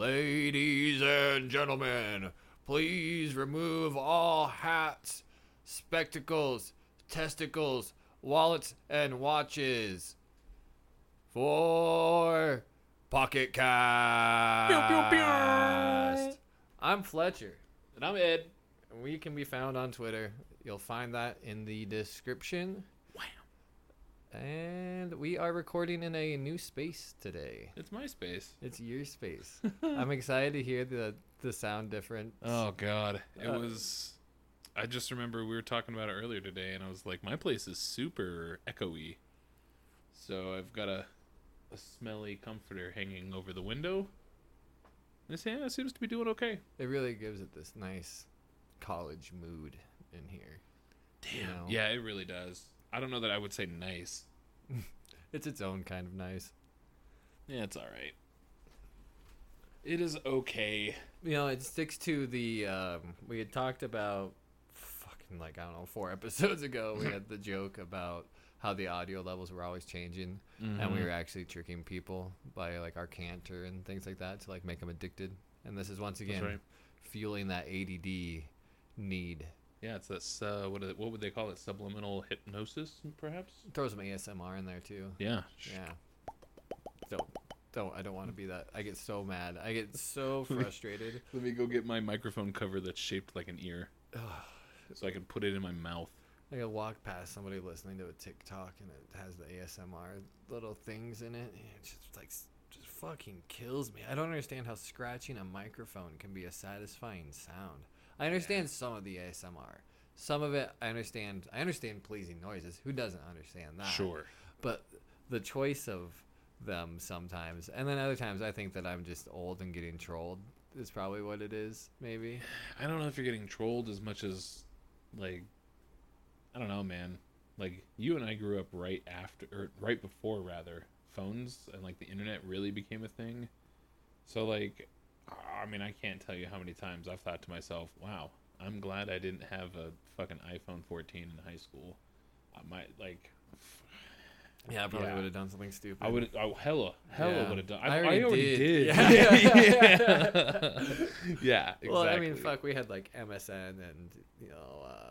Ladies and gentlemen, please remove all hats, spectacles, testicles, wallets, and watches for Pocket Cast. I'm Fletcher. And I'm Ed. and We can be found on Twitter. You'll find that in the description. And we are recording in a new space today. It's my space. It's your space. I'm excited to hear the the sound difference. Oh God, it Uh, was. I just remember we were talking about it earlier today, and I was like, my place is super echoey. So I've got a a smelly comforter hanging over the window. And it's, yeah, it seems to be doing okay. It really gives it this nice college mood in here. You know? Yeah, it really does. I don't know that I would say nice. It's its own kind of nice. Yeah, it's all right. It is okay. You know, it sticks to the um, we had talked about fucking like I don't know, four episodes ago we had the joke about how the audio levels were always changing and we Mhm. were actually tricking people by like our canter and things like that to like make them addicted. And this is once again right. fueling that ADD need. Yeah, it's this. Uh, what it, what would they call it? Subliminal hypnosis, perhaps. Throw some ASMR in there too. Yeah. Yeah. Don't don't I don't want to be that. I get so mad. I get so frustrated. Let me go get my microphone cover that's shaped like an ear, so I can put it in my mouth. I gotta walk past somebody listening to a TikTok and it has the ASMR little things in it. It just like just fucking kills me. I don't understand how scratching a microphone can be a satisfying sound. I understand some of the ASMR. Some of it I understand. I understand pleasing noises. Who doesn't understand that? Sure. But the choice of them sometimes, and then other times, I think that I'm just old and getting trolled. Is probably what it is. Maybe. I don't know if you're getting trolled as much as, like, I don't know, man. Like you and I grew up right after, or right before, rather, phones and like the internet really became a thing. So like, I mean, I can't tell you how many times I've thought to myself, "Wow, I'm glad I didn't have a fucking iPhone 14 in high school." I might like, Yeah, I probably Yeah. would have done something stupid. I would, oh, hella, hella Yeah. would have done. I I, I already already, did. did. Yeah. yeah. yeah, exactly. Well, I mean, fuck, we had like MSN and you know uh,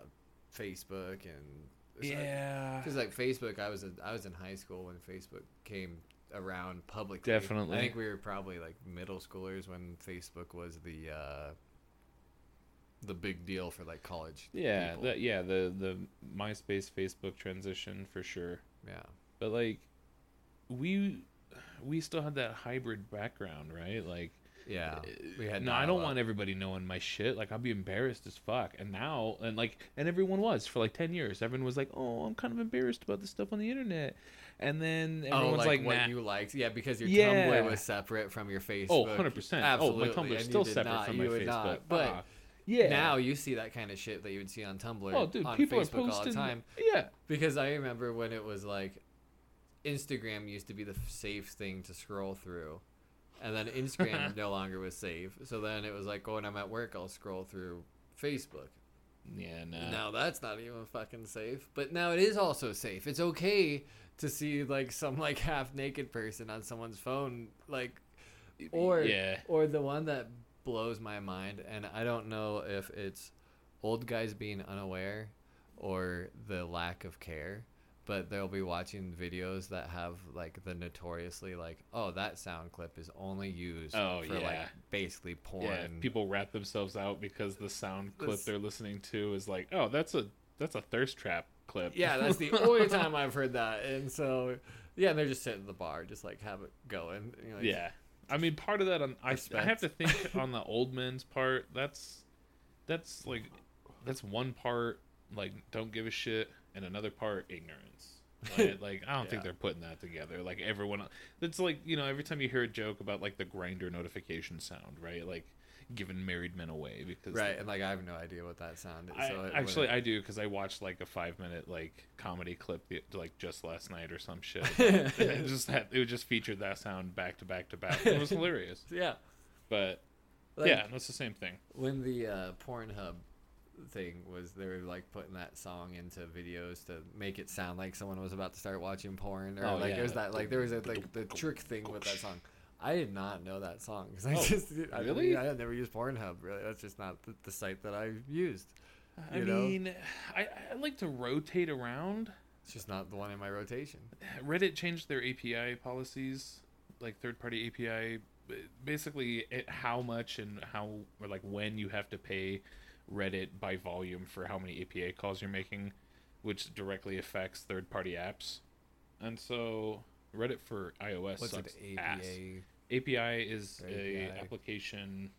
Facebook and Yeah. because like Facebook, I was in, I was in high school when Facebook came around publicly. Definitely. I think we were probably like middle schoolers when Facebook was the uh, the big deal for like college. Yeah, people. the, yeah, the the MySpace Facebook transition for sure. yeah. But like we we still had that hybrid background, right? Like Yeah, we had. no, I don't want everybody knowing my shit. Like I'd be embarrassed as fuck. And now and like and everyone was for like 10 years. Everyone was like, "Oh, I'm kind of embarrassed about this stuff on the internet." And then Oh, everyone's like, like, what nah. you liked, yeah, because your Yeah. Tumblr was separate from your Facebook. Oh, 100%. Oh, my Absolutely, Tumblr's still separate not, from my Facebook. not. But Ah, yeah. now you see that kind of shit that you would see on Tumblr oh, dude, on people Facebook are posting all the time. Yeah. Because I remember when it was like Instagram used to be the safe thing to scroll through. And then Instagram no longer was safe. So then it was like, oh, when I'm at work, I'll scroll through Facebook. Yeah, nah. Now that's not even fucking safe. But now it is also safe. It's okay to see like some like half naked person on someone's phone, like, or Yeah. or the one that blows my mind, and I don't know if it's old guys being unaware or the lack of care. But they'll be watching videos that have like the notoriously like, oh, that sound clip is only used Oh, for like basically porn. Yeah, people rat themselves out because the sound clip That's- they're listening to is like, oh, that's a that's a thirst trap clip. Yeah, that's the only time I've heard that. And so, yeah, and they're just sitting at the bar, just like have it going. You know, like, yeah. I mean, part of that on I, I have to think on the old men's part. That's that's like that's one part like don't give a shit, and another part ignorance. Right? like I don't think they're putting that together. Like everyone, it's like you know every time you hear a joke about like the Grindr notification sound, right? Like giving married men away because Right, and like I have no idea what that sound is. I, so actually, wouldn't- I do because I watched like a five minute like comedy clip the- like just last night or some shit. it just had it just featured that sound back to back to back. It was hilarious. yeah, But like, yeah, that's the same thing. When the uh, Pornhub thing was, they were like putting that song into videos to make it sound like someone was about to start watching porn, or Oh, like yeah. it was that like there was a, like the trick thing with that song. I did not know that song because I Oh, just I really? I never used Pornhub. Really, that's just not the, the site that I've used. I know? mean, I, I like to rotate around. It's just not the one in my rotation. Reddit changed their API policies, like third-party API, basically it, how much and how or like when you have to pay Reddit by volume for how many APA calls you're making, which directly affects third-party apps. And so Reddit for iOS What's sucks it? ass. APA. API is a application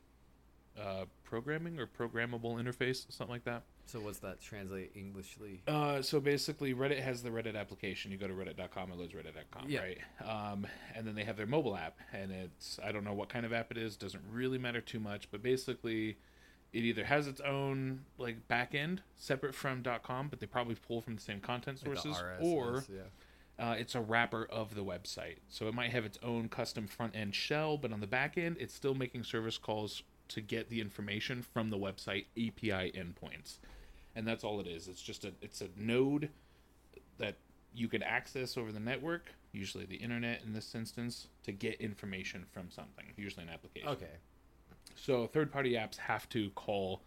uh, programming or programmable interface, something like that. So what's that translate Englishly? Uh, so basically, Reddit has the Reddit application. You go to reddit.com, it loads reddit.com, Yeah. right? Um, and then they have their mobile app, and it's I don't know what kind of app it is. Doesn't really matter too much, but basically, it either has its own like backend separate from .com, but they probably pull from the same content Like sources, RSS, or yeah. uh, it's a wrapper of the website. So it might have its own custom front end shell, but on the back end, it's still making service calls to get the information from the website API endpoints. And that's all it is. It's just a it's a node that you can access over the network, usually the internet in this instance, to get information from something, usually an application. Okay. So third party apps have to call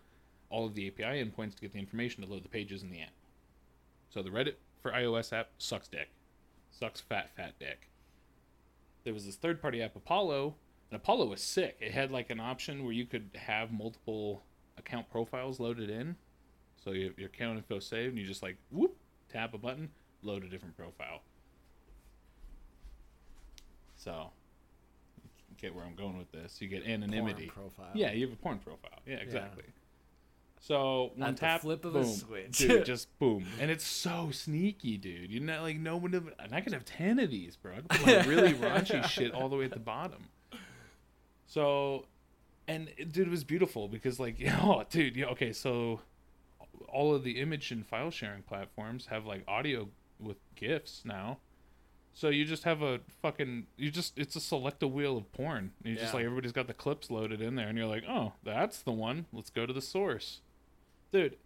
all of the API endpoints to get the information to load the pages in the app. So the Reddit for iOS app sucks dick. Sucks fat, fat dick. There was this third party app, Apollo, and Apollo was sick. It had like an option where you could have multiple account profiles loaded in. So you your account info saved, and you just like whoop, tap a button, load a different profile. So, get where I'm going with this. You get anonymity. Porn profile. Yeah, you have a porn profile. Yeah, exactly. So one At the tap, flip of a boom, switch. dude, just boom, and it's so sneaky, dude. You're not like no one. would- And I could have ten of these, bro. I could put my really raunchy shit all the way at the bottom. So, and it, dude, it was beautiful because like, oh, dude, yeah, okay, so all of the image and file sharing platforms have like audio with gifs now. So you just have a fucking you just it's a select a wheel of porn. You just like everybody's got the clips loaded in there and you're like, "Oh, that's the one. Let's go to the source." Dude,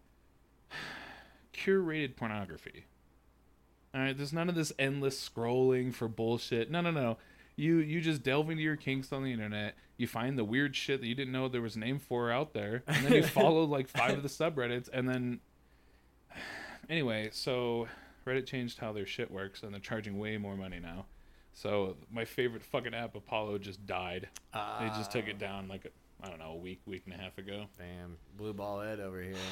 curated pornography. All right, there's none of this endless scrolling for bullshit. No, no, no. You you just delve into your kinks on the internet. You find the weird shit that you didn't know there was a name for out there, and then you follow like five of the subreddits, and then anyway, so Reddit changed how their shit works, and they're charging way more money now. So my favorite fucking app, Apollo, just died. They just took it down like I don't know a week, week and a half ago. Damn, blue ball Ed over here.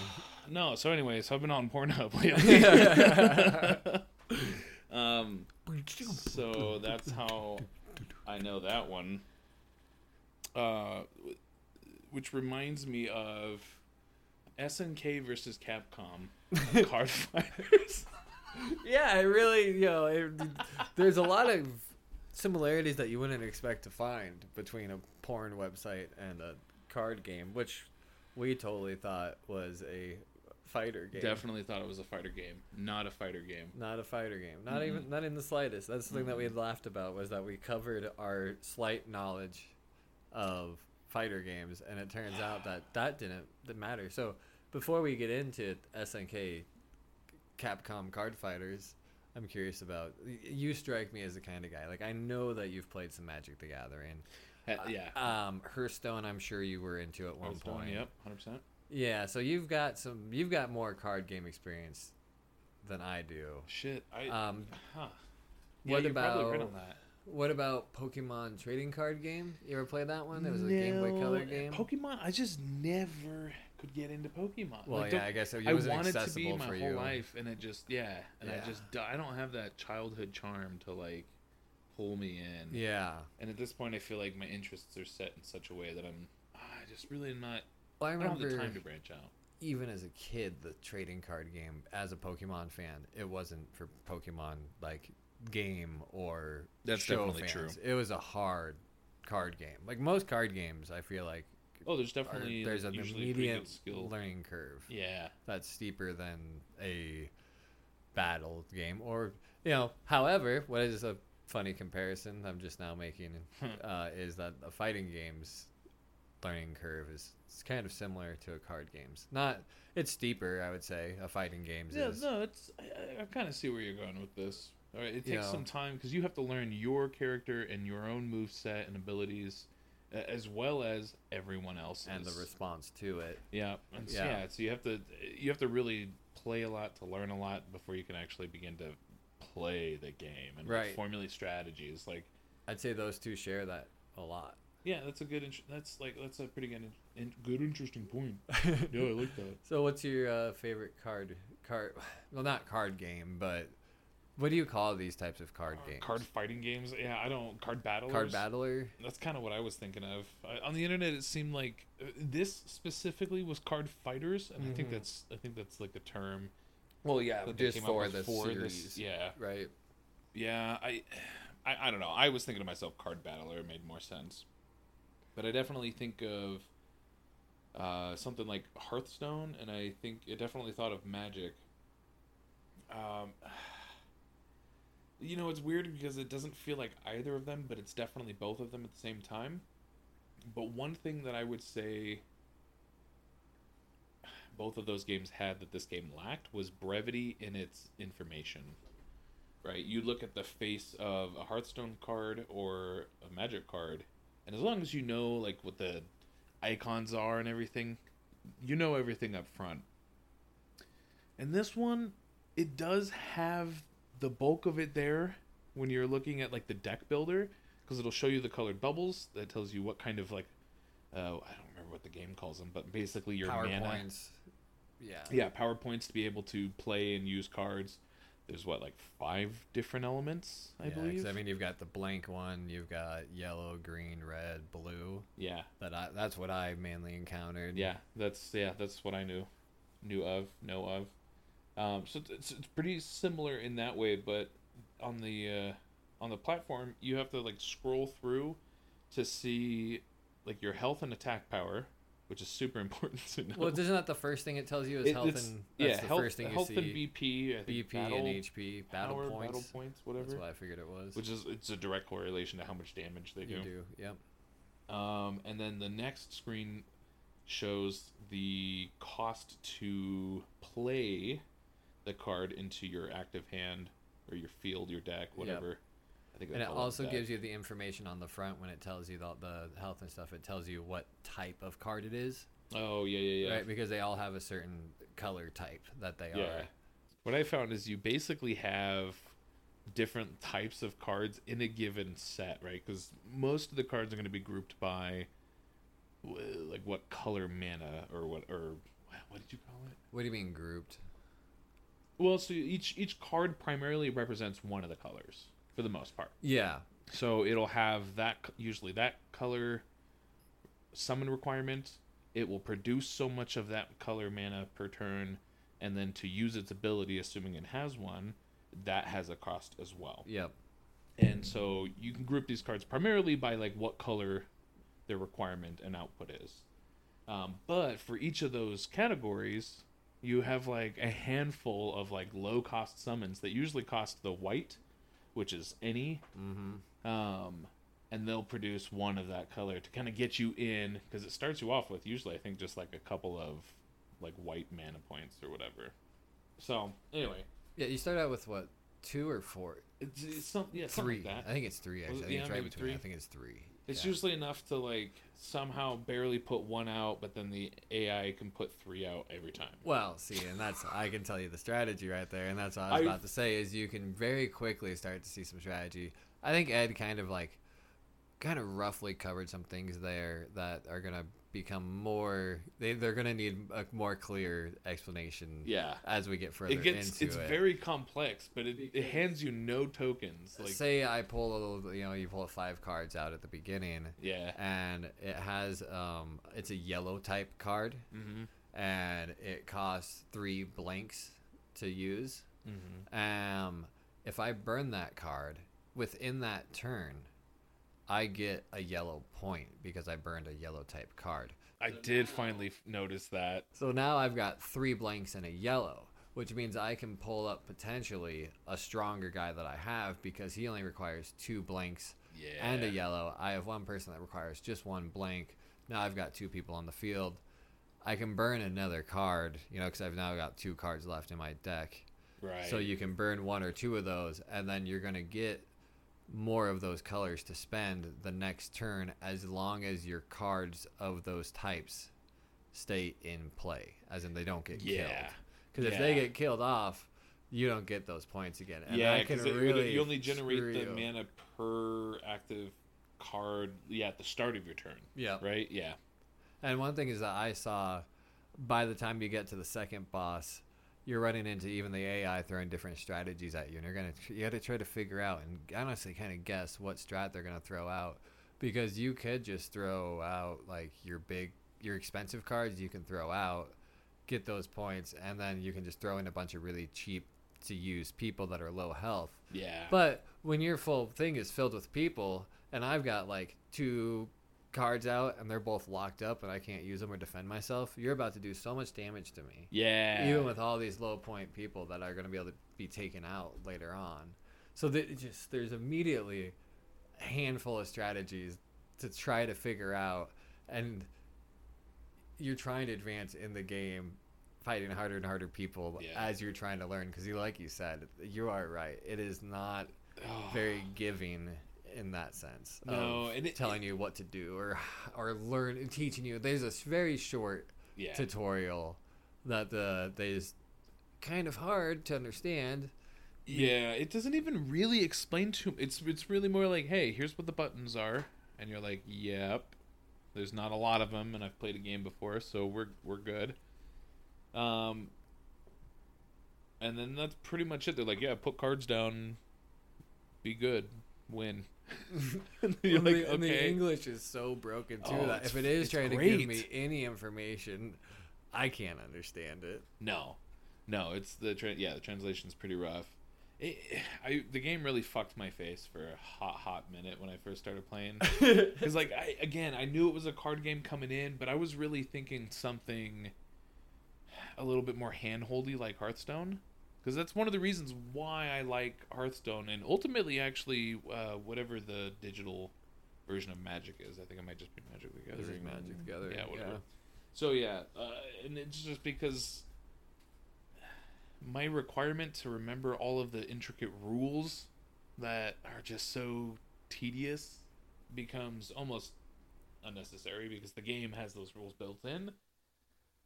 No, so anyway, so I've been on Pornhub lately. um, so that's how I know that one. Uh, which reminds me of SNK versus Capcom card fighters. Yeah, I really, you know, it, there's a lot of similarities that you wouldn't expect to find between a porn website and a card game, which we totally thought was a fighter game. Definitely thought it was a fighter game, not a fighter game. Not a fighter game. Not Mm-mm. even not in the slightest. That's the thing that we had laughed about was that we covered our slight knowledge of fighter games, and it turns out that that didn't, didn't matter. So before we get into SNK, Capcom card fighters, I'm curious about. You strike me as the kind of guy like I know that you've played some Magic the Gathering. Uh, yeah. Um, Hearthstone, I'm sure you were into at one Hearthstone, point. Yep, hundred percent. Yeah, so you've got some. You've got more card game experience than I do. Shit. I. Um, huh. what you're probably right about- on that. What about Pokemon trading card game? You ever played that one? There was a Game Boy Color game. Pokemon. I just never could get into Pokemon. well, Like, yeah, I guess it I wasn't wanted to be my for whole you. life, and it just yeah, and I just I don't have that childhood charm to like pull me in. Yeah. And at this point, I feel like my interests are set in such a way that I'm ah, just really not. Well, I I don't have the time to branch out. even as a kid, the trading card game. As a Pokemon fan, it wasn't for Pokemon like game or That's show definitely fans. true. It was a hard card game. Like most card games, I feel like Oh, there's are- definitely there's an a pretty immediate skill. learning curve. Yeah. that's steeper than a battle game or you know however what is a funny comparison i'm just now making uh, is that a fighting game's learning curve is it's kind of similar to a card game's not it's steeper i would say a fighting game's Yeah, is no, it's I, I, I kind of see where you're going with this. All right, it takes some time because you have to learn your character and your own move set and abilities, as well as everyone else's. and the response to it. Yeah, and so, Yeah. yeah. So you have to you have to really play a lot to learn a lot before you can actually begin to play the game and Right. formulate strategies. Like, I'd say those two share that a lot. yeah, that's a good. That's like that's a pretty good, in, good interesting point. Yeah, I like that. So, what's your uh, favorite card? Card? Well, not card game, but what do you call these types of card games? Card fighting games. Yeah, I don't card battlers. Card battler. That's kind of what I was thinking of. I, on the internet, it seemed like uh, this specifically was card fighters, and I think Mhm. that's I think that's like the term Well, yeah, just for the for series, this. Yeah, right? yeah. I, I I don't know. I was thinking to myself, card battler made more sense, but I definitely think of uh, something like Hearthstone, and I think it definitely thought of Magic. Um, you know, it's weird because it doesn't feel like either of them, but it's definitely both of them at the same time. But one thing that I would say both of those games had that this game lacked was brevity in its information. Right? You look at the face of a Hearthstone card or a Magic card, and as long as you know like what the icons are and everything, you know everything up front. And this one, it does have the bulk of it there when you're looking at like the deck builder because it'll show you the colored bubbles that tells you what kind of like uh, I don't remember what the game calls them, but basically your mana. PowerPoints. Yeah. Yeah, powerpoints to be able to play and use cards. There's what like five different elements, I yeah, believe. I mean, you've got the blank one. You've got yellow, green, red, blue. yeah, That I, that's what I mainly encountered. yeah, that's yeah, that's what I knew, knew of, know of. Um, so it's, it's pretty similar in that way, but on the uh, on the platform, you have to like scroll through to see like your health and attack power, which is super important to know. Well, isn't that the first thing it tells you is It- health and that's yeah, the health, first thing you health see. and BP, I think BP battle and HP, battle power, points. battle points, whatever. That's what I figured it was. Which is it's a direct correlation to how much damage they you do. do. Yep. Um, and then the next screen shows the cost to play the card into your active hand or your field, your deck, whatever. I think And it also deck. gives you the information on the front when it tells you the, the health and stuff. It tells you what type of card it is, Oh yeah, yeah, yeah. right? Because they all have a certain color type that they Yeah. are. What I found is you basically have different types of cards in a given set, right? Because most of the cards are going to be grouped by like what color mana or what or what did you call it? What do you mean grouped? Well, so each each card primarily represents one of the colors for the most part. Yeah. So it'll have that usually that color summon requirement. It will produce so much of that color mana per turn, and then to use its ability, assuming it has one, that has a cost as well. Yep. And so you can group these cards primarily by like what color their requirement and output is. Um, but for each of those categories, you have like a handful of like low cost summons that usually cost the white, which is any, Mm-hmm. um, and they'll produce one of that color to kind of get you in because it starts you off with usually I think just like a couple of like white mana points or whatever. So anyway, Yeah, you start out with what? Two or four? it's, it's some, yeah, something three. like. I think it's three actually. it- I think it's right between. I think it's three. It's Yeah. usually enough to like somehow barely put one out, but then the AI can put three out every time. Well, see, and that's I can tell you the strategy right there, and that's what I was I- about to say is you can very quickly start to see some strategy. I think Ed kind of like, kind of roughly covered some things there that are gonna become more. They they're gonna need a more clear explanation. Yeah. As we get further It gets into it's it. very complex, but it, it hands you no tokens. Like Say I pull a little, you know, you pull five cards out at the beginning, yeah. and it has um, it's a yellow type card, Mm-hmm. and it costs three blanks to use. Mm-hmm. Um, if I burn that card within that turn, I get a yellow point because I burned a yellow type card. I did finally notice that. So now I've got three blanks and a yellow, which means I can pull up potentially a stronger guy that I have because he only requires two blanks Yeah. and a yellow. I have one person that requires just one blank. Now I've got two people on the field. I can burn another card, you know, because I've now got two cards left in my deck. Right. So you can burn one or two of those, and then you're gonna get more of those colors to spend the next turn as long as your cards of those types stay in play, as in they don't get killed. Yeah. Because if they get killed off, you don't get those points again. And yeah, because really you only generate the you. mana per active card. Yeah, at the start of your turn. Yeah. Right. Yeah. And one thing is that I saw by the time you get to the second boss, you're running into even the AI throwing different strategies at you, and you're gonna you got to try to figure out and honestly kind of guess what strat they're gonna throw out, because you could just throw out like your big your expensive cards you can throw out, get those points, and then you can just throw in a bunch of really cheap to use people that are low health. Yeah. But when your full thing is filled with people, and I've got like two cards out, and they're both locked up, and I can't use them or defend myself, you're about to do so much damage to me. yeah. Even with all these low point people that are going to be able to be taken out later on. So that just there's immediately a handful of strategies to try to figure out, and you're trying to advance in the game. Fighting harder and harder people Yeah. as you're trying to learn, because you, like you said, you are right. It is not Oh. very giving in that sense. No, and it- telling you what to do or or learn teaching you. There's a very short yeah. tutorial that the is kind of hard to understand. Yeah, it doesn't even really explain to it's it's really more like, "Hey, here's what the buttons are." And you're like, "Yep." There's not a lot of them and I've played a game before, so we're we're good. Um and then that's pretty much it. They're like, "Yeah, put cards down. Be good. Win." and you're like, the, and the English is so broken too Oh, that if it is trying to give me any information, I can't understand it. No, no, it's the tra- yeah the translation's pretty rough. It, I the game really fucked my face for a hot hot minute when I first started playing. Because like I again I knew it was a card game coming in, but I was really thinking something a little bit more handholdy like Hearthstone because that's one of the reasons why I like Hearthstone and ultimately actually uh, whatever the digital version of Magic is. I think it might just be Magic the Gathering. Magic the Gathering, Yeah, whatever. yeah. So yeah, uh, and it's just because my requirement to remember all of the intricate rules that are just so tedious becomes almost unnecessary because the game has those rules built in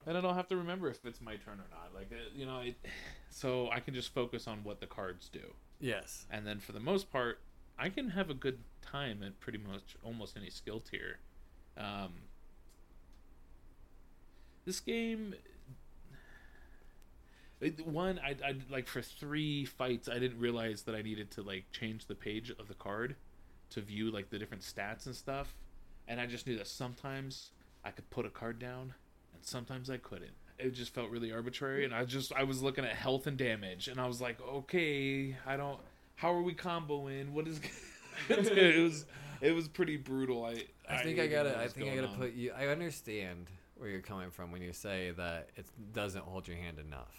and I don't have to remember if it's my turn or not. Like uh, you know it, so I can just focus on what the cards do. Yes. and then for the most part I can have a good time at pretty much almost any skill tier. Um, this game it- one I, I like for three fights i didn't realize that i needed to like change the page of the card to view like the different stats and stuff. And i just knew that sometimes i could put a card down sometimes i couldn't it just felt really arbitrary and i just i was looking at health and damage and i was like okay i don't how are we comboing what is it was it was pretty brutal i I think I, didn't gotta. I think I gotta on. put you. I understand where you're coming from when you say that it doesn't hold your hand enough.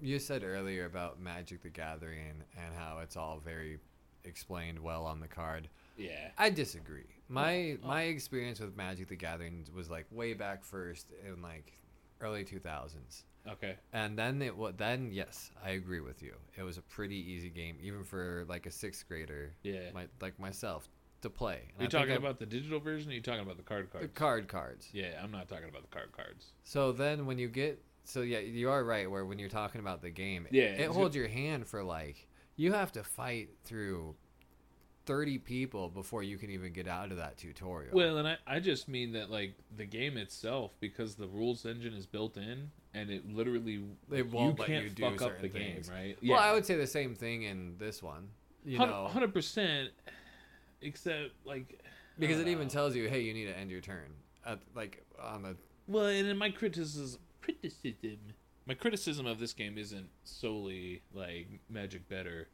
You said earlier about Magic the Gathering and how it's all very explained well on the card. yeah I disagree. My Oh. my experience with Magic the Gathering was like way back first in like early 2000s. okay And then it was then yes, I agree with you. It was a pretty easy game even for like a 6th grader yeah my, like myself to play. And Are you I talking I- about the digital version? Or are you talking about the card the cards? card cards? Yeah, I'm not talking about the card cards. So then when you get so yeah, you are right where when you're talking about the game, Yeah, it it's- holds your hand for like you have to fight through 30 people before you can even get out of that tutorial. Well, and I, I just mean that like the game itself, because the rules engine is built in, and it literally It won't you let can't you do fuck up the things. game, right? Well, I would say the same thing in this one. You know, hundred percent. Except like because it don't even tells you, "Hey, you need to end your turn." At, like on the Well, and in my criticism, criticism, my criticism of this game isn't solely like Magic Better.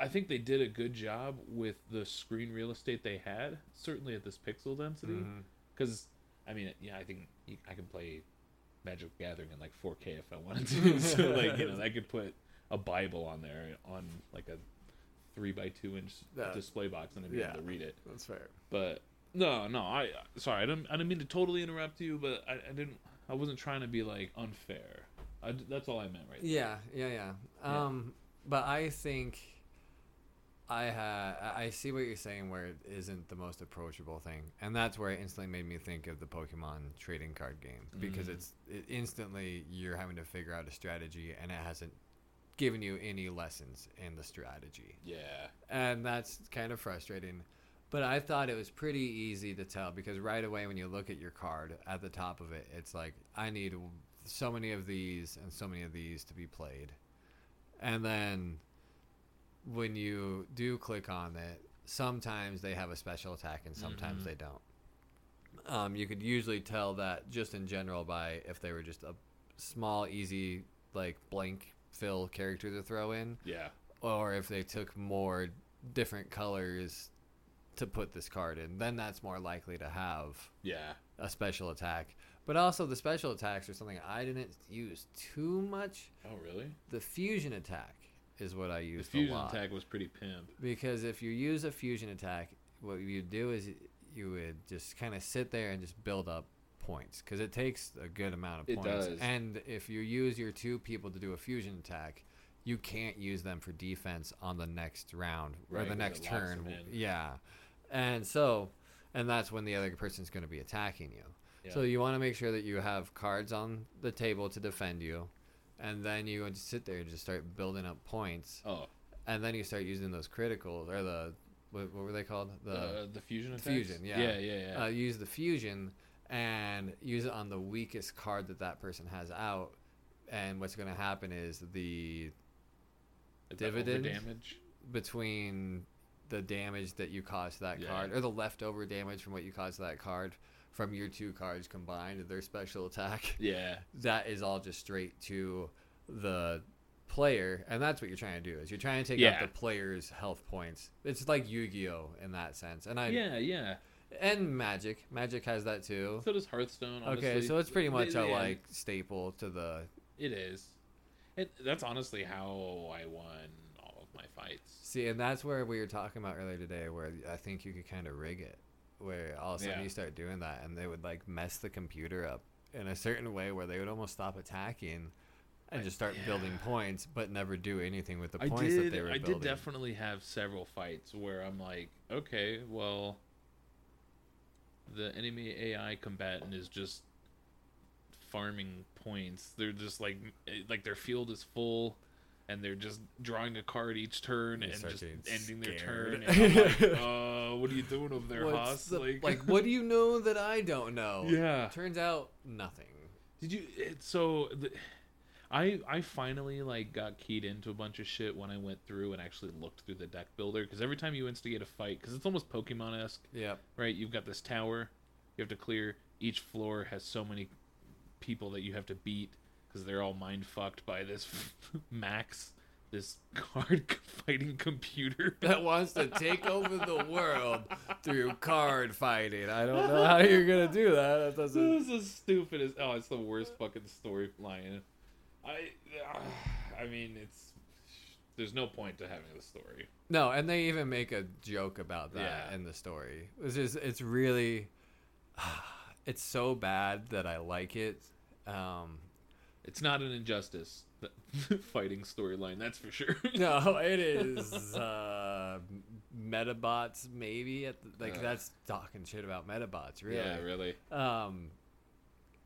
I think they did a good job with the screen real estate they had, certainly at this pixel density. Because, I mean, yeah, I think I can play Magic Gathering in like 4K if I wanted to. so, like, you know, I could put a Bible on there on like a three by two inch display box and I'd be Yeah. able to read it. that's fair. But no, no, I sorry, I didn't, I didn't mean to totally interrupt you, but I, I didn't, I wasn't trying to be like unfair. I that's all I meant right. Yeah, yeah, yeah. Yeah. Um, but I think I ha- I see what you're saying where it isn't the most approachable thing, and that's where it instantly made me think of the Pokemon trading card game because Mhm. it's it instantly you're having to figure out a strategy, and it hasn't given you any lessons in the strategy, Yeah. and that's kind of frustrating. But I thought it was pretty easy to tell because right away when you look at your card at the top of it, it's like I need so many of these and so many of these to be played. And then when you do click on it, sometimes they have a special attack and sometimes Mhm. they don't. Um, you could usually tell that just in general by if they were just a small, easy, like blank fill character to throw in, Yeah. or if they took more different colors to put this card in, then that's more likely to have Yeah. a special attack. But also, the special attacks are something I didn't use too much. Oh, really? The fusion attack is what I use. The fusion attack was pretty pimp. Because if you use a fusion attack, what you do is you would just kind of sit there and just build up points because it takes a good amount of It points. does. And if you use your two people to do a fusion attack, you can't use them for defense on the next round or Right, the 'cause next turn. Yeah. And so, and that's when the other person's going to be attacking you. Yeah. So you want to make sure that you have cards on the table to defend you. And then you would just sit there and just start building up points oh, and then you start using those criticals or the what, what were they called the the the fusion fusion, yeah. Yeah, yeah, yeah. uh, use the fusion and use it on the weakest card that that person has out and what's going to happen is the over dividend? damage. between the damage that you cause to that Yeah. card or the leftover damage from what you cause to that card from your two cards combined their special attack Yeah. that is all just straight to the player and that's what you're trying to do is you're trying to take Yeah. out the player's health points it's like yu-gi-oh in that sense and i yeah, yeah. and magic magic has that too So does Hearthstone. okay so it's pretty much a they- like staple to the It is. It, that's honestly how I won all of my fights. see and that's where we were talking about earlier today where i think you could kind of rig it where all of a sudden Yeah. you start doing that and they would like mess the computer up in a certain way where they would almost stop attacking and I- just start building points but never do anything with the I points did. that they were building. I building did definitely have several fights where I'm like, okay, well, the enemy AI combatant is just farming points. They're just like, eh, like their field is full, and they're just drawing a card each turn You and just getting ending their scared. turn. And I'm like, uh, what are you doing over there, What's Haas? the- like, like, what do you know that I don't know? Yeah. Turns out nothing. Did you? It, so, the, I I finally like got keyed into a bunch of shit when I went through and actually looked through the deck builder because every time you instigate a fight, because it's almost Pokemon esque, Yeah. right? You've got this tower, you have to clear. Each floor has so many people that you have to beat because they're all mind fucked by this Max, this card fighting computer. That wants to take over the world through card fighting. I don't know how you're gonna do that. That doesn't. This is stupid as oh, it's the worst fucking storyline. I, I mean, it's there's no point to having the story. No, and they even make a joke about that Yeah. in the story. It's just, it's really, it's so bad that I like it. Um, It's not an injustice, fighting storyline. That's for sure. no, it is uh, Medabots maybe. At the, like Ugh. that's talking shit about Medabots, really. Yeah, really. um,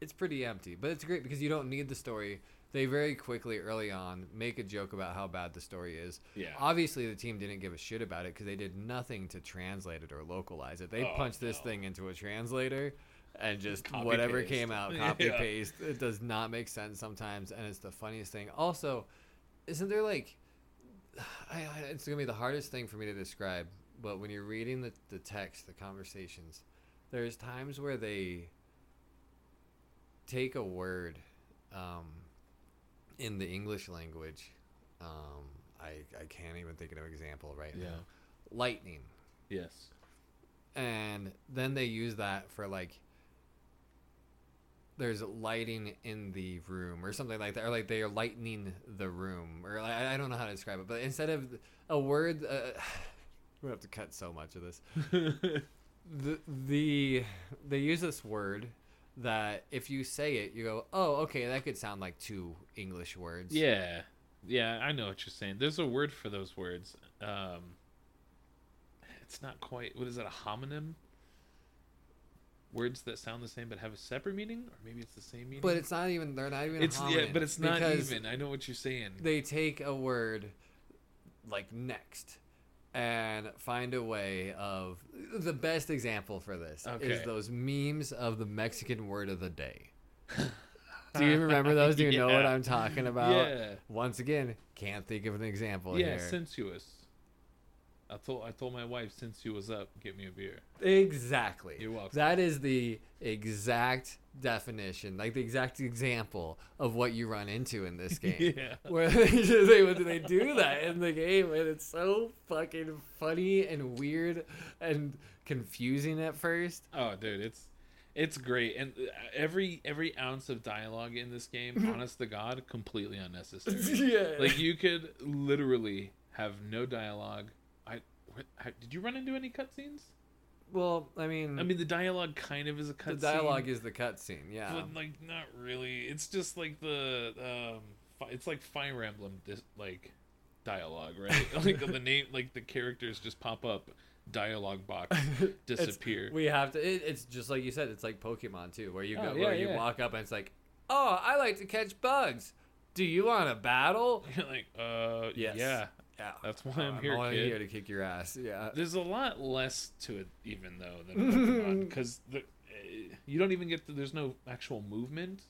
it's pretty empty, but it's great because you don't need the story. They very quickly, early on, make a joke about how bad the story is. Yeah. Obviously, the team didn't give a shit about it because they did nothing to translate it or localize it. They Oh, punched this thing into a translator and just Copy whatever paste. came out, copy Yeah. paste. It does not make sense sometimes, and it's the funniest thing. Also, isn't there like, I, I, it's gonna be the hardest thing for me to describe. But when you're reading the the text, the conversations, there's times where they take a word um, in the English language. Um, I, I can't even think of an example right Yeah. now. Lightning. Yes. And then they use that for like there's lighting in the room or something like that, or like they are lightening the room, or I, I don't know how to describe it. But instead of a word, uh, we have to cut so much of this. the the they use this word that if you say it, you go, "Oh, okay, that could sound like two English words." Yeah, yeah, I know what you're saying. There's a word for those words. Um, it's not quite. What is that? A homonym? Words that sound the same but have a separate meaning, or maybe it's the same meaning. But it's not even. They're not even. it's yeah, but it's not even. I know what you're saying. They take a word like next and find a way of the best example for this is those memes of the Mexican word of the day. Do you remember those? Do you know what I'm talking about? Yeah. Once again, can't think of an example yeah, here. sensuous. I told I told my wife since she was up, get me a beer. Exactly. You're welcome. That is the exact definition, like the exact example of what you run into in this game. Yeah. Where they, they, they do that in the game, and it's so fucking funny and weird and confusing at first. Oh, dude, it's it's great, and uh, every every ounce of dialogue in this game, honest to God, completely unnecessary. yeah. like you could literally have no dialogue. How, did you run into any cutscenes? well, I mean, I mean, the dialogue kind of is a the cutscene. dialogue is the cutscene. Yeah. but like not really. It's just like the um, fi- it's like Fire Emblem, dis- like dialogue, right? like the name, like the characters just pop up, dialogue box disappear. we have to. It, it's just like you said. It's like Pokemon too, where you Oh, go, yeah, where you walk up and it's like, oh, I like to catch bugs. Do you want to battle? You're like, uh, Yes. yeah. Yeah. That's why I'm Uh, here, only kid. here to kick your ass. Yeah. There's a lot less to it, even though than Pokemon, because uh, you don't even get the, there's no actual movement.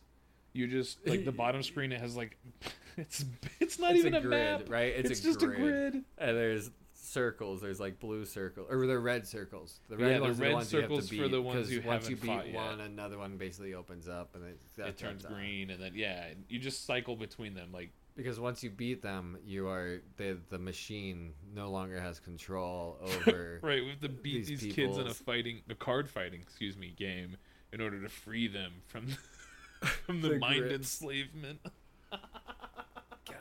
You just like the bottom screen. It has like it's it's not It's even a a, grid, map, right? It's It's, a just grid. a grid. And there's circles. There's like blue circles, or they're red circles. The red Yeah, ones are red the ones circles you for have to beat, the ones you once you beat fought yet. one, another one basically opens up, and it, It turns out. green, and then yeah, you just cycle between them. Like Because once you beat them, you are the the machine no longer has control over. right, we have to beat These these, kids in a fighting, a card fighting, excuse me, game in order to free them from from the, The mind enslavement. God,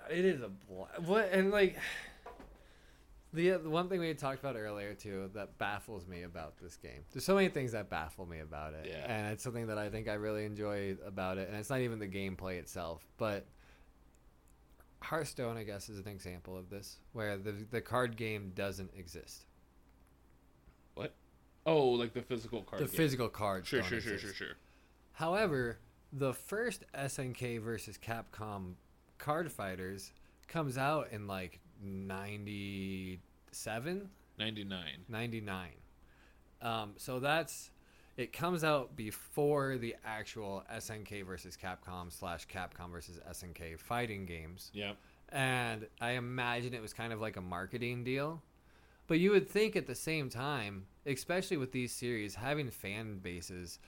it is a bl- what and like the, the one thing we had talked about earlier too that baffles me about this game. There's so many things that baffle me about it, Yeah. and it's something that I think I really enjoy about it. And it's not even the gameplay itself, but Hearthstone, I guess, is an example of this, where the the card game doesn't exist. What? Oh, like the physical card. the game. physical cards. Sure, don't sure, sure, exist. sure, sure. However, the first SNK versus Capcom card fighters comes out in like 97, Ninety nine. 99. Um, so that's it comes out before the actual SNK versus Capcom slash Capcom versus SNK fighting games Yep. and I imagine it was kind of like a marketing deal. But you would think at the same time, especially with these series, having fan bases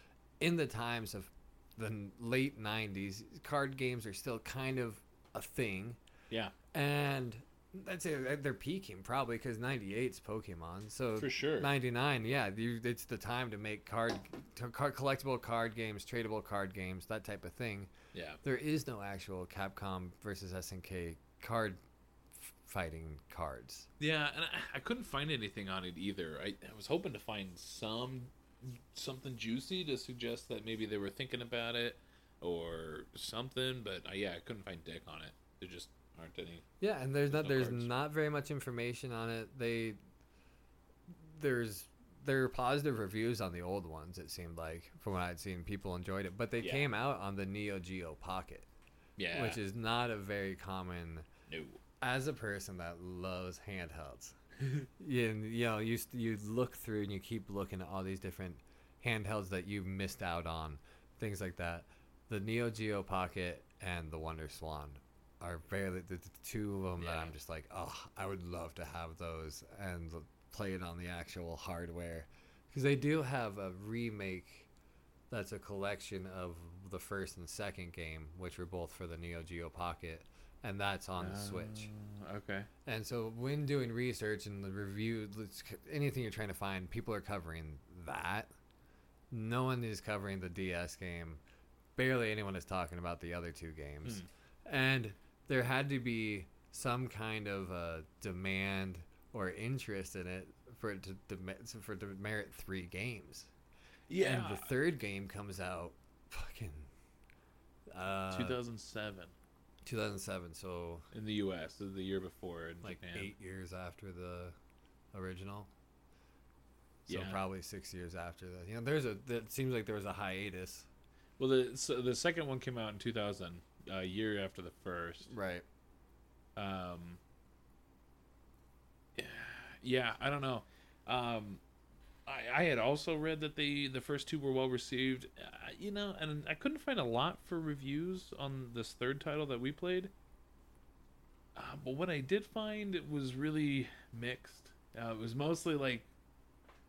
in the times of the late 90s, card games are still kind of a thing. Yeah, And that's it. They're peaking probably because 98's Pokemon. So for sure. 99, yeah, you, it's the time to make card, to card, collectible card games, tradable card games, that type of thing Yeah. there is no actual Capcom versus SNK card f- fighting cards. Yeah, and I, I couldn't find anything on it either. I, I was hoping to find some something juicy to suggest that maybe they were thinking about it or something, but uh, yeah, I couldn't find dick on it. There just aren't any. Yeah, and there's not no there's cards. not very much information on it. They there's there are positive reviews on the old ones. It seemed like from what I'd seen, people enjoyed it, but they Yeah. came out on the Neo Geo Pocket, Yeah, which is not a very common. no. As a person that loves handhelds, you, you know you you look through and you keep looking at all these different handhelds that you've missed out on, things like that. The Neo Geo Pocket and the Wonder Swan are barely the, the two of them that I'm just like, oh, I would love to have those and play it on the actual hardware because they do have a remake that's a collection of the first and second game, which were both for the Neo Geo Pocket, and that's on the Switch. Uh, Okay. And so when doing research and the review, anything you're trying to find, people are covering that. No one is covering the DS game. Barely anyone is talking about the other two games. Hmm. And there had to be some kind of uh, demand or interest in it for it to dem- for it to merit three games. Yeah. And the third game comes out fucking uh 2007 2007 so in the U.S. The year before in like Japan. 8 years after the original so Yeah. probably 6 years after that you know there's a it seems like there was a hiatus Well, the so the second one came out in 2000, a year after the first. right Um, yeah, I don't know. Um, I, I had also read that the the first two were well received. Uh, you know, and I couldn't find a lot for reviews on this third title that we played. Uh, but what I did find it was really mixed. Uh, it was mostly like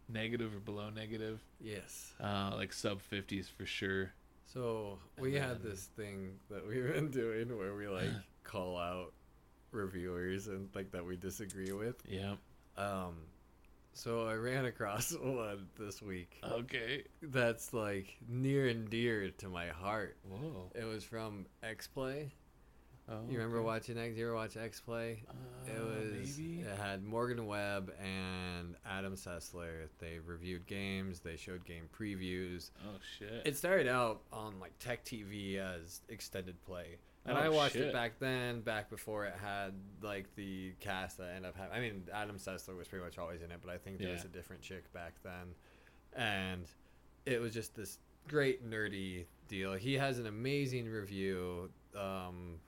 negative or below negative, yes uh, like sub fifties for sure. So we had this thing that we've been doing where we like call out reviewers and like that we disagree with. Yeah. Um, so I ran across one this week Okay. that's like near and dear to my heart. Whoa. It was from X Play. Oh, You remember okay. watching X? You ever watch X Play? It Uh, was. maybe. It had Morgan Webb and Adam Sessler. They reviewed games. They showed game previews. Oh shit. It started out on like Tech TV as extended play, and Oh, I watched shit. it back then, back before it had like the cast that ended up having. I mean, Adam Sessler was pretty much always in it, but I think there was a different chick back then, and it was just this great nerdy deal. He has an amazing review um,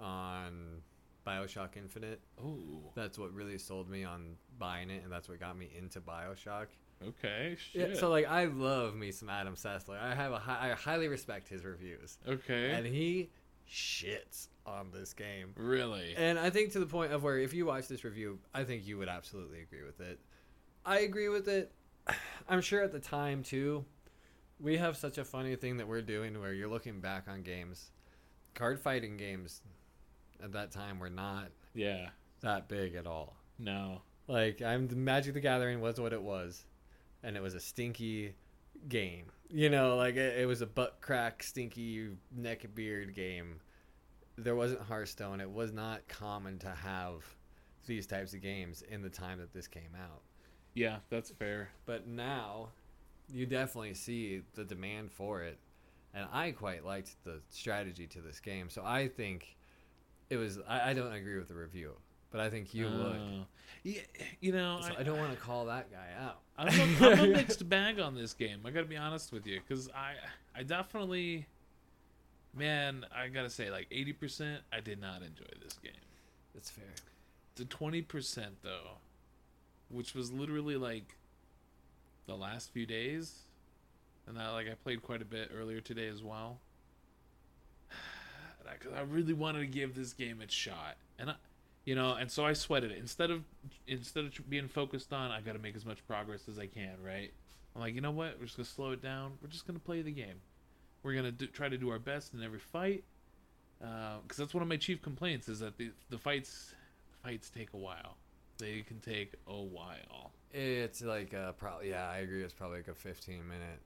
on Bioshock Infinite. oh. That's what really sold me on buying it, and that's what got me into Bioshock. Okay. Yeah, Shit. so like I love me some Adam Sessler. I have a hi- I highly respect his reviews, okay. and he shits on this game. really. And I think to the point of where if you watch this review, I think you would absolutely agree with it. I agree with it. I'm sure at the time too, we have such a funny thing that we're doing where you're looking back on games, card fighting games, at that time were not yeah. that big at all. No. Like I'm the Magic the Gathering was what it was, and it was a stinky game. You know, like it, it was a butt crack, stinky neck beard game. There wasn't Hearthstone. It was not common to have these types of games in the time that this came out. Yeah, that's fair. But now, you definitely see the demand for it, and I quite liked the strategy to this game. So I think it was. I, I don't agree with the review, but I think you would. Oh. Yeah, you know, So I, I don't want to call that guy out. I'm a, I'm a mixed bag on this game. I gotta be honest with you, because I, I definitely, man, I gotta say, like 80%, I did not enjoy this game. That's fair. The 20% though, which was literally like the last few days, and I like I played quite a bit earlier today as well. And I, 'cause I really wanted to give this game its shot, and I, you know, and so I sweated it instead of instead of being focused on I got to make as much progress as I can, right? I'm like, you know what? We're just gonna slow it down. We're just gonna play the game. We're gonna do, try to do our best in every fight, uh, because that's one of my chief complaints is that the the fights fights take a while. They can take a while. It's like a probably yeah, I agree. It's probably like a 15 minute,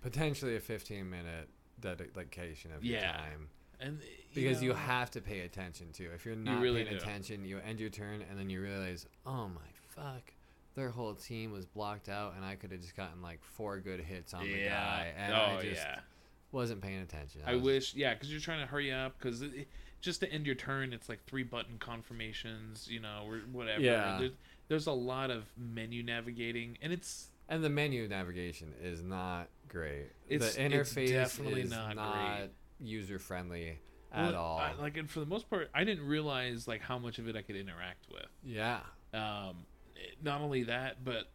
potentially a 15 minute dedication of your time And uh, because you know, have to pay attention to. If you're not really paying do. attention, you end your turn and then you realize, oh my fuck, their whole team was blocked out, and I could have just gotten like four good hits on the guy, and oh I just yeah. wasn't paying attention. I was- wish, yeah, because you're trying to hurry up. Because just to end your turn, it's like three button confirmations, you know, or whatever. Yeah. There's, there's a lot of menu navigating, and it's And the menu navigation is not great. It's- the it's interface definitely is not not, great. User friendly at well, all. I, like, and for the most part, I didn't realize like how much of it I could interact with. yeah. Um, not only that, but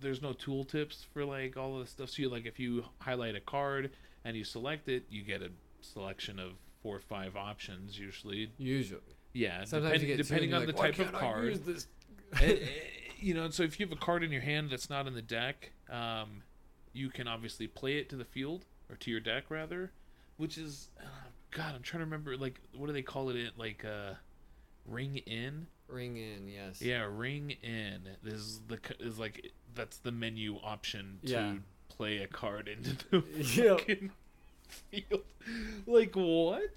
there's no tool tips for like all of the stuff. So you like if you highlight a card and you select it, you get a selection of four or five options usually. Usually. Yeah, Sometimes depend- you get depending on the like, "Why type of can't I card. use this?" Eh, eh, you know, so if you have a card in your hand that's not in the deck, um, you can obviously play it to the field or to your deck rather, which is uh, God. I'm trying to remember like what do they call it? in Like uh, ring in. Ring in, yes. Yeah, ring in. This is the is like that's the menu option to Yeah. play a card into the Yep. fucking field. Like what?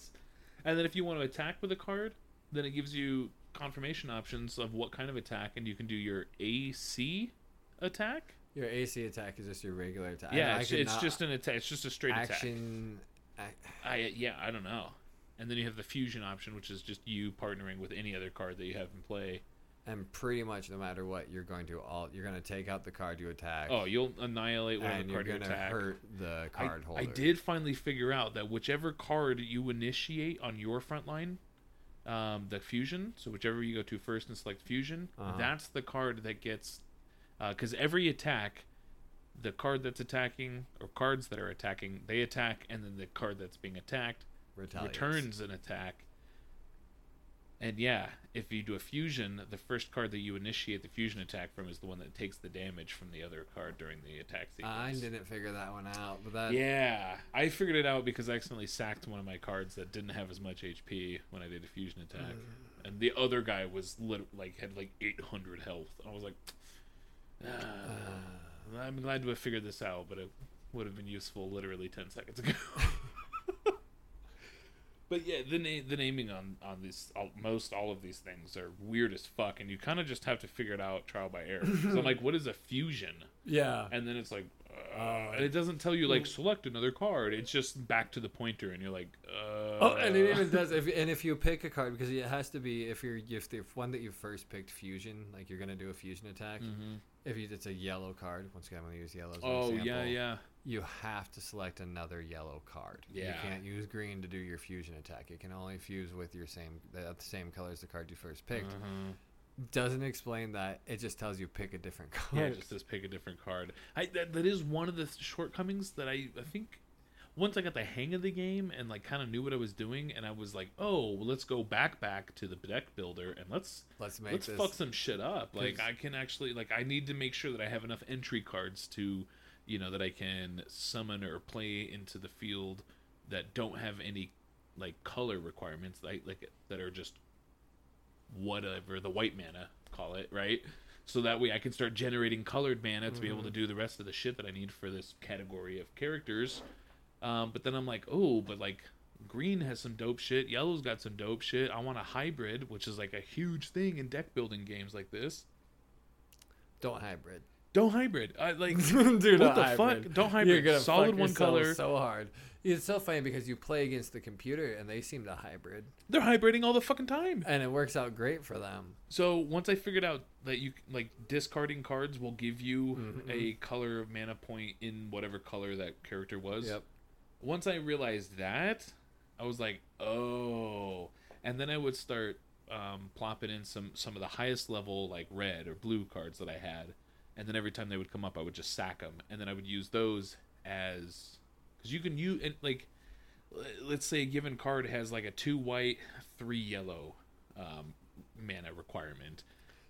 And then if you want to attack with a card, then it gives you confirmation options of what kind of attack, and you can do your AC attack. Your AC attack is just your regular attack. Yeah, I it's, it's not- just an attack. It's just a straight attack. action. ac- I yeah, I don't know. And then you have the fusion option, which is just you partnering with any other card that you have in play. And pretty much no matter what, you're going to all you're going to take out the card you attack. Oh, you'll annihilate whatever and you're card you going to attack. hurt the I, card holder. I did finally figure out that whichever card you initiate on your front line, um, the fusion, so whichever you go to first and select fusion, Uh-huh. that's the card that gets. Because every attack, the card that's attacking, or cards that are attacking, they attack, and then the card that's being attacked Retaliates. returns an attack. And yeah, if you do a fusion, the first card that you initiate the fusion attack from is the one that takes the damage from the other card during the attack sequence. I didn't figure that one out, but that Yeah, I figured it out because I accidentally sacked one of my cards that didn't have as much HP when I did a fusion attack, and the other guy was lit- like had like 800 health. I was like, ah, I'm glad to have figured this out, but it would have been useful literally 10 seconds ago. But yeah, the na- the naming on on these all, most all of these things are weird as fuck, and you kind of just have to figure it out trial by error. so I'm like, what is a fusion? yeah. and then it's like uh, and it doesn't tell you like select another card it's just back to the pointer and you're like uh, Oh, and it even does. If and if you pick a card, because it has to be if you're if the one that you first picked fusion, like you're gonna do a fusion attack. Mhm. If you, it's a yellow card, once again, I'm gonna use yellow as an oh example. yeah yeah You have to select another yellow card. Yeah. You can't use green to do your fusion attack. It can only fuse with your same the, same color as the card you first picked. Uh-huh. Doesn't explain that. It just tells you pick a different yeah card. it just says pick a different card I, that, that is one of the shortcomings that I, I think once I got the hang of the game and like kind of knew what I was doing and I was like oh well, let's go back back to the deck builder and let's Let's make let's this. fuck some shit up. Like I can actually like I need to make sure that I have enough entry cards to, you know, that I can summon or play into the field that don't have any like color requirements like like that are just whatever the white mana call it, right? So that way I can start generating colored mana to be able to do the rest of the shit that I need for this category of characters. Um, but then I'm like, oh, but like green has some dope shit, yellow's got some dope shit. I want a hybrid, which is like a huge thing in deck building games like this. Don't hybrid. Don't hybrid. I like Dude, what the hybrid. fuck? Don't You're hybrid. gonna Solid fuck one color. So hard. It's so funny because you play against the computer and they seem to hybrid, They're hybriding all the fucking time. and it works out great for them. So once I figured out that you like discarding cards will give you Mhm. a color of mana point in whatever color that character was. Yep. Once I realized that, I was like, oh. And then I would start um, plopping in some some of the highest level like red or blue cards that I had, and then every time they would come up, I would just sack them, and then I would use those as because you can use and like let's say a given card has like a two white, three yellow um, mana requirement.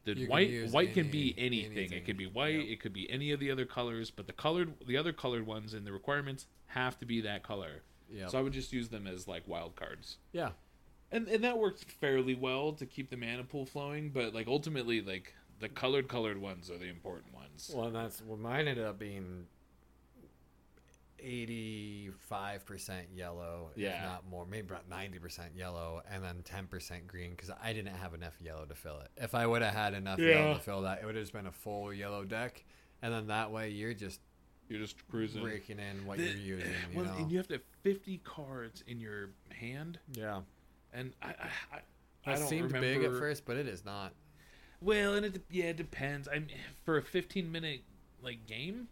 The You can white use white can be anything. anything. It could be white. Yep. It could be any of the other colors. But the colored the other colored ones in the requirements have to be that color. Yeah. So I would just use them as like wild cards. yeah. And and that worked fairly well to keep the mana pool flowing. But like ultimately, like the colored colored ones are the important ones. Well, that's well. Mine ended up being eighty-five percent yellow, Yeah. if not more, maybe about ninety percent yellow, and then ten percent green because I didn't have enough yellow to fill it. If I would have had enough Yeah. yellow to fill that, it would have just been a full yellow deck, and then that way you're just You're just cruising. raking in what The- you're using. You well, know? and you have to have fifty cards in your hand, yeah. and I I, I, I That don't seemed remember. big at first, but it is not. Well, and it yeah, it depends. I mean, for a 15 minute like game,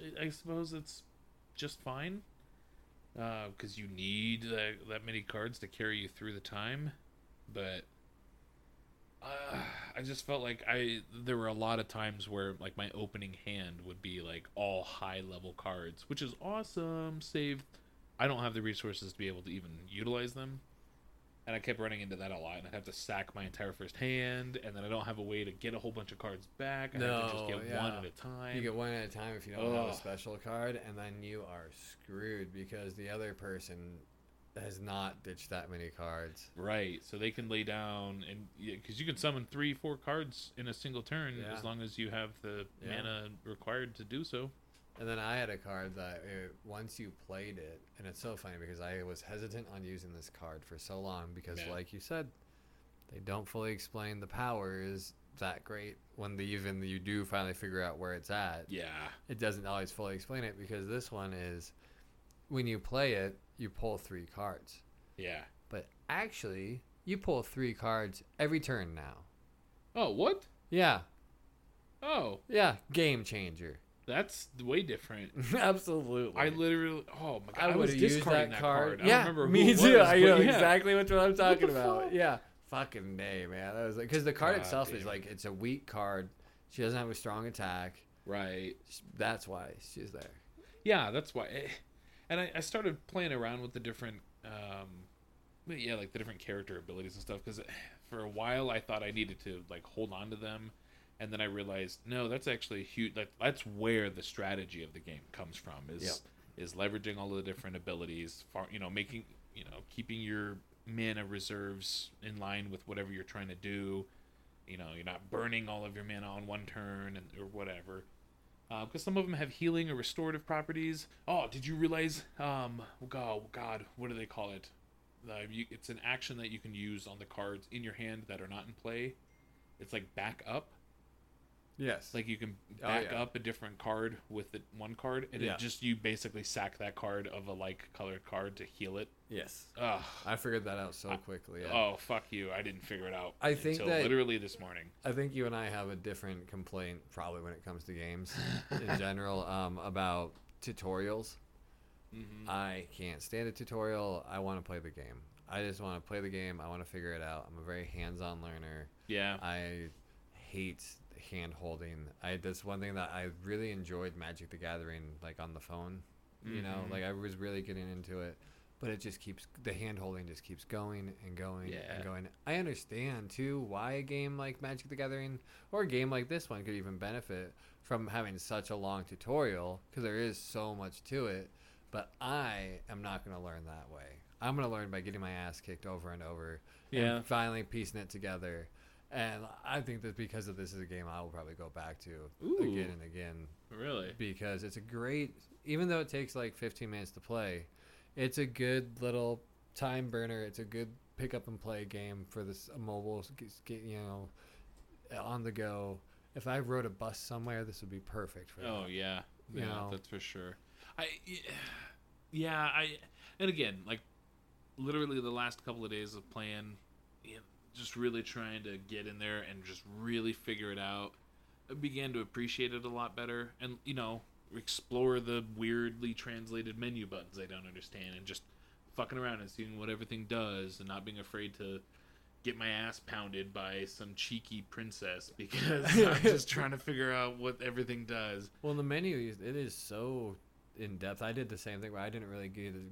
I- I suppose it's just fine. Because you need that, that many cards to carry you through the time, but uh, I just felt like I there were a lot of times where like my opening hand would be like all high level cards, which is awesome. Save, I don't have the resources to be able to even utilize them, and I kept running into that a lot. And I'd have to sack my entire first hand, and then I don't have a way to get a whole bunch of cards back. I have to just get yeah. one at a time. You get one at a time if you don't have a special card, and then you are screwed because the other person has not ditched that many cards. Right, so they can lay down and because you can summon three, four cards in a single turn Yeah. as long as you have the Yeah. mana required to do so. And then I had a card that it, once you played it, and it's so funny because I was hesitant on using this card for so long because, like you said, they don't fully explain the powers that great when the even you do finally figure out where it's at. Yeah. It doesn't always fully explain it because this one is when you play it, you pull three cards. Yeah. But actually, you pull three cards every turn now. Oh, what? Yeah. Oh, Yeah, game changer. That's way different. Absolutely. I literally, oh my god, I, I, was would have used discarding that that card. card. I Yeah, don't remember me too. was, I know yeah. exactly what I'm talking about. fuck? Yeah, fucking day, man. That was like because the card God itself is like it's a weak card. She doesn't have a strong attack. Right. That's why she's there. Yeah, that's why. eh, And I, I started playing around with the different, um, yeah, like the different character abilities and stuff. Because for a while, I thought I needed to like hold on to them, and then I realized no, that's actually huge. Like that's where the strategy of the game comes from. Is is leveraging all of the different abilities. Far, you know, making you know keeping your mana reserves in line with whatever you're trying to do. You know, you're not burning all of your mana on one turn and or whatever because some of them have healing or restorative properties. Oh, did you realize? Um, God, God, what do they call it? Uh, you, it's an action that you can use on the cards in your hand that are not in play. It's like back up. Yes. Like you can Oh, back yeah. up a different card with the one card, and Yeah. it just you basically sack that card of a like colored card to heal it. yes. Ugh. I figured that out so quickly. Yeah. Oh fuck you! I didn't figure it out. I think until that- literally this morning. I think you and I have a different complaint probably when it comes to games in general um, about tutorials. hmm I can't stand a tutorial. I want to play the game. I just want to play the game. I want to figure it out. I'm a very hands-on learner. Yeah. I hate hand holding. I that's one thing that I really enjoyed Magic the Gathering like on the phone. You know, Mhm. like I was really getting into it, but it just keeps the hand holding just keeps going and going Yeah. and going. I understand too why a game like Magic the Gathering or a game like this one could even benefit from having such a long tutorial because there is so much to it. But I am not going to learn that way. I'm going to learn by getting my ass kicked over and over Yeah. and finally piecing it together. And I think that because of this is a game I will probably go back to Ooh. again and again Really. because it's a great, even though it takes like 15 minutes to play, it's a good little time burner. It's a good pick up and play game for this mobile, you know, uh, on the go. If I rode a bus somewhere, this would be perfect for Oh that. yeah, You yeah, know. that's for sure. I, yeah, I, and again, like, literally the last couple of days of playing, just really trying to get in there and just really figure it out. I began to appreciate it a lot better, and you know, explore the weirdly translated menu buttons I don't understand, and just fucking around and seeing what everything does, and not being afraid to get my ass pounded by some cheeky princess because I'm just trying to figure out what everything does. Well, the menu it is so in depth. I did the same thing, but I didn't really get a,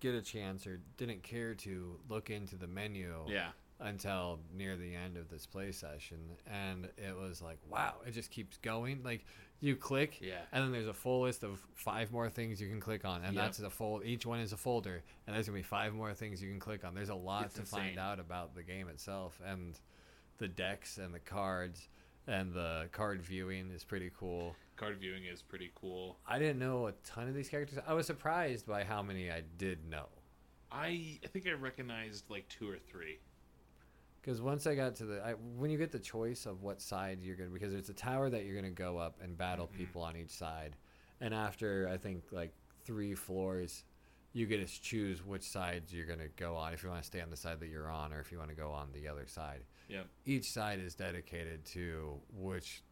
get a chance or didn't care to look into the menu Yeah. Until near the end of this play session, and it was like, wow, it just keeps going. Like you click, Yeah. and then there's a full list of five more things you can click on, and Yep. that's a full. Each one is a folder, and there's gonna be five more things you can click on. There's a lot It's to insane. find out about the game itself, and the decks and the cards. And the card viewing is pretty cool. Card viewing is pretty cool. I didn't know a ton of these characters. I was surprised by how many I did know. I I think I recognized like two or three. Because once I got to the, I, when you get the choice of what side you're gonna, because there's a tower that you're gonna go up and battle Mhm. people on each side, and after I think like three floors, you get to choose which side you're gonna go on. If you want to stay on the side that you're on, or if you want to go on the other side. Yep. Each side is dedicated to which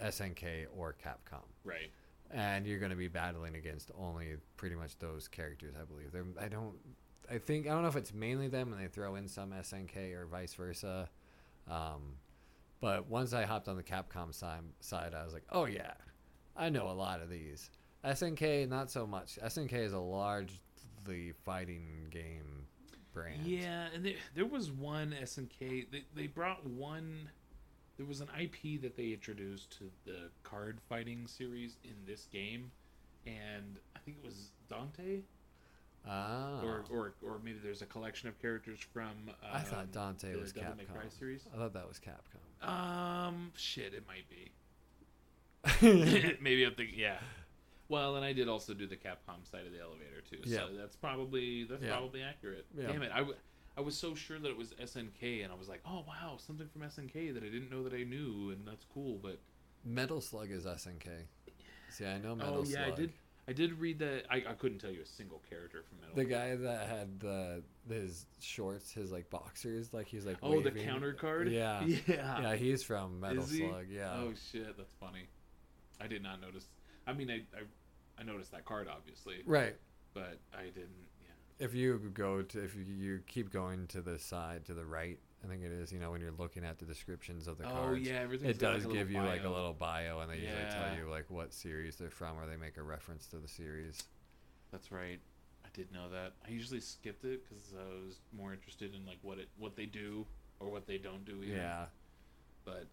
SNK or Capcom. Right. and you're going to be battling against only pretty much those characters, I believe. They're, I don't, I think I don't know if it's mainly them and they throw in some SNK or vice versa. Um, but once I hopped on the Capcom side, I was like, oh yeah, I know a lot of these. SNK, not so much. SNK is a largely fighting game brand. Yeah, and there, there was one SNK. They they brought one. There was an IP that they introduced to the card fighting series in this game, and I think it was Dante, Ah, or or or maybe there's a collection of characters from. Um, I thought Dante the was Devil Capcom. series. I thought that was Capcom. Um, shit, it might be. Maybe I'm thinking, yeah. Well, and I did also do the Capcom side of the elevator too, Yeah. so that's probably that's Yeah. probably accurate. Yeah. Damn it, I, w- I was so sure that it was SNK, and I was like, oh wow, something from SNK that I didn't know that I knew, and that's cool. But Metal Slug is SNK. See, I know Metal oh yeah, Slug. I did. I did read that. I, I couldn't tell you a single character from Metal. The Slug. guy that had the his shorts, his like boxers, like he's like Oh, the counter card. Yeah. yeah. Yeah, he's from Metal Is he? Slug. Yeah. Oh shit, that's funny. I did not notice. I mean, I I, I noticed that card obviously, Right. but I didn't. Yeah. If you go to if you keep going to the side to the right, I think it is. You know when you're looking at the descriptions of the oh cards. yeah, everything's It does like, give you little like a little bio, and they usually tell you like what series they're from, or they make a reference to the series. That's right. I did know that. I usually skipped it because I was more interested in like what it what they do or what they don't do. Even. Yeah. But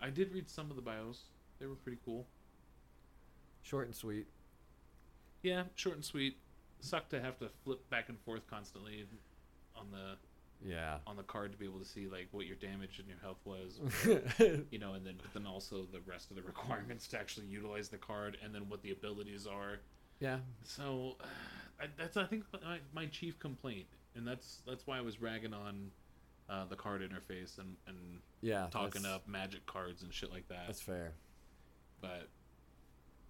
I did read some of the bios. They were pretty cool. Short and sweet. Yeah, short and sweet. Sucked to have to flip back and forth constantly on the Yeah. on the card to be able to see like what your damage and your health was. you know, and then but then also the rest of the requirements to actually utilize the card, and then what the abilities are. yeah. So I, that's I think my, my chief complaint, and that's that's why I was ragging on uh, the card interface and and Yeah. talking up magic cards and shit like that. That's fair. But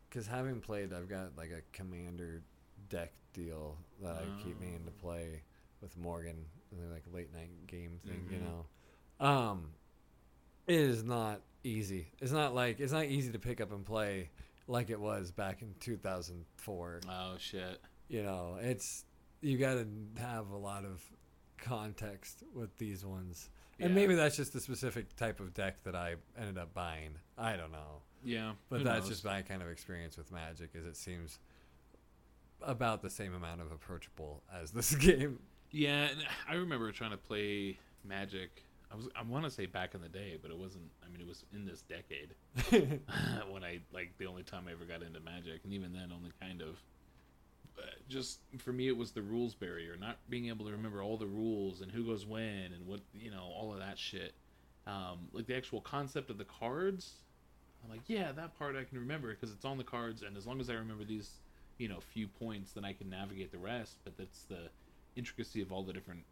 Because having played, I've got like a commander deck deal that I keep meaning to Oh. play with Morgan, and like late night game thing, you Mhm. know. Um, it is not easy. It's not like it's not easy to pick up and play like it was back in 2004. oh shit, You know, it's you got to have a lot of context with these ones. And maybe that's just the specific type of deck that I ended up buying. I don't know. yeah. But that's knows? just my kind of experience with Magic. Is it seems about the same amount of approachable as this game. Yeah. I remember trying to play Magic. I was I want to say back in the day, but it wasn't. I mean, it was in this decade when I like the only time I ever got into Magic, and even then, only kind of. Just for me, it was the rules barrier, not being able to remember all the rules and who goes when and what you know, all of that shit. Um, like the actual concept of the cards, I'm like, yeah, that part I can remember because it's on the cards, and as long as I remember these, you know, few points, then I can navigate the rest. But that's the intricacy of all the different,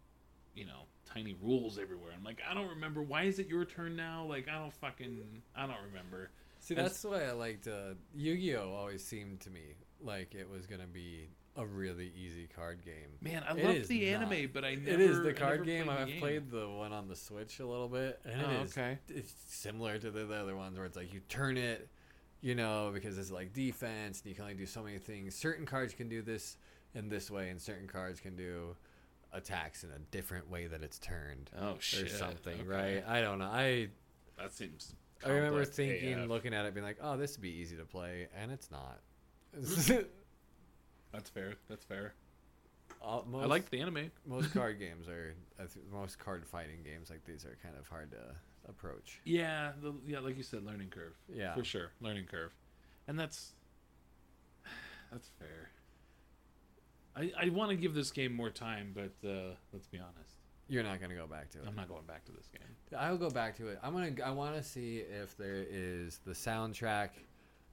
you know, tiny rules everywhere. I'm like, I don't remember. Why is it your turn now? Like, I don't fucking, I don't remember. See, And- that's why I liked uh, Yu-Gi-Oh. Always seemed to me like it was gonna be a really easy card game. Man, I love the not. anime, but I never. it is the card game. played I've game. played the one on the Switch a little bit, and Oh, is okay. it's similar to the, the other ones where it's like you turn it, you know, because it's like defense, and you can only do so many things. Certain cards can do this in this way, and certain cards can do attacks in a different way that it's turned Oh shit! or something, Okay. right? I don't know. I That seems. I remember thinking, AF. looking at it, being like, "Oh, this would be easy to play," and it's not. That's fair. That's fair. All- most, I like the anime. most card games are most card fighting games like these are kind of hard to approach. Yeah, the, yeah, like you said, learning curve. Yeah. for sure, learning curve, and that's that's fair. I I want to give this game more time, but uh, let's be honest, You're not gonna go back to it. I'm not going back to this game. I'll go back to it. I'm gonna. I want to see if there is the soundtrack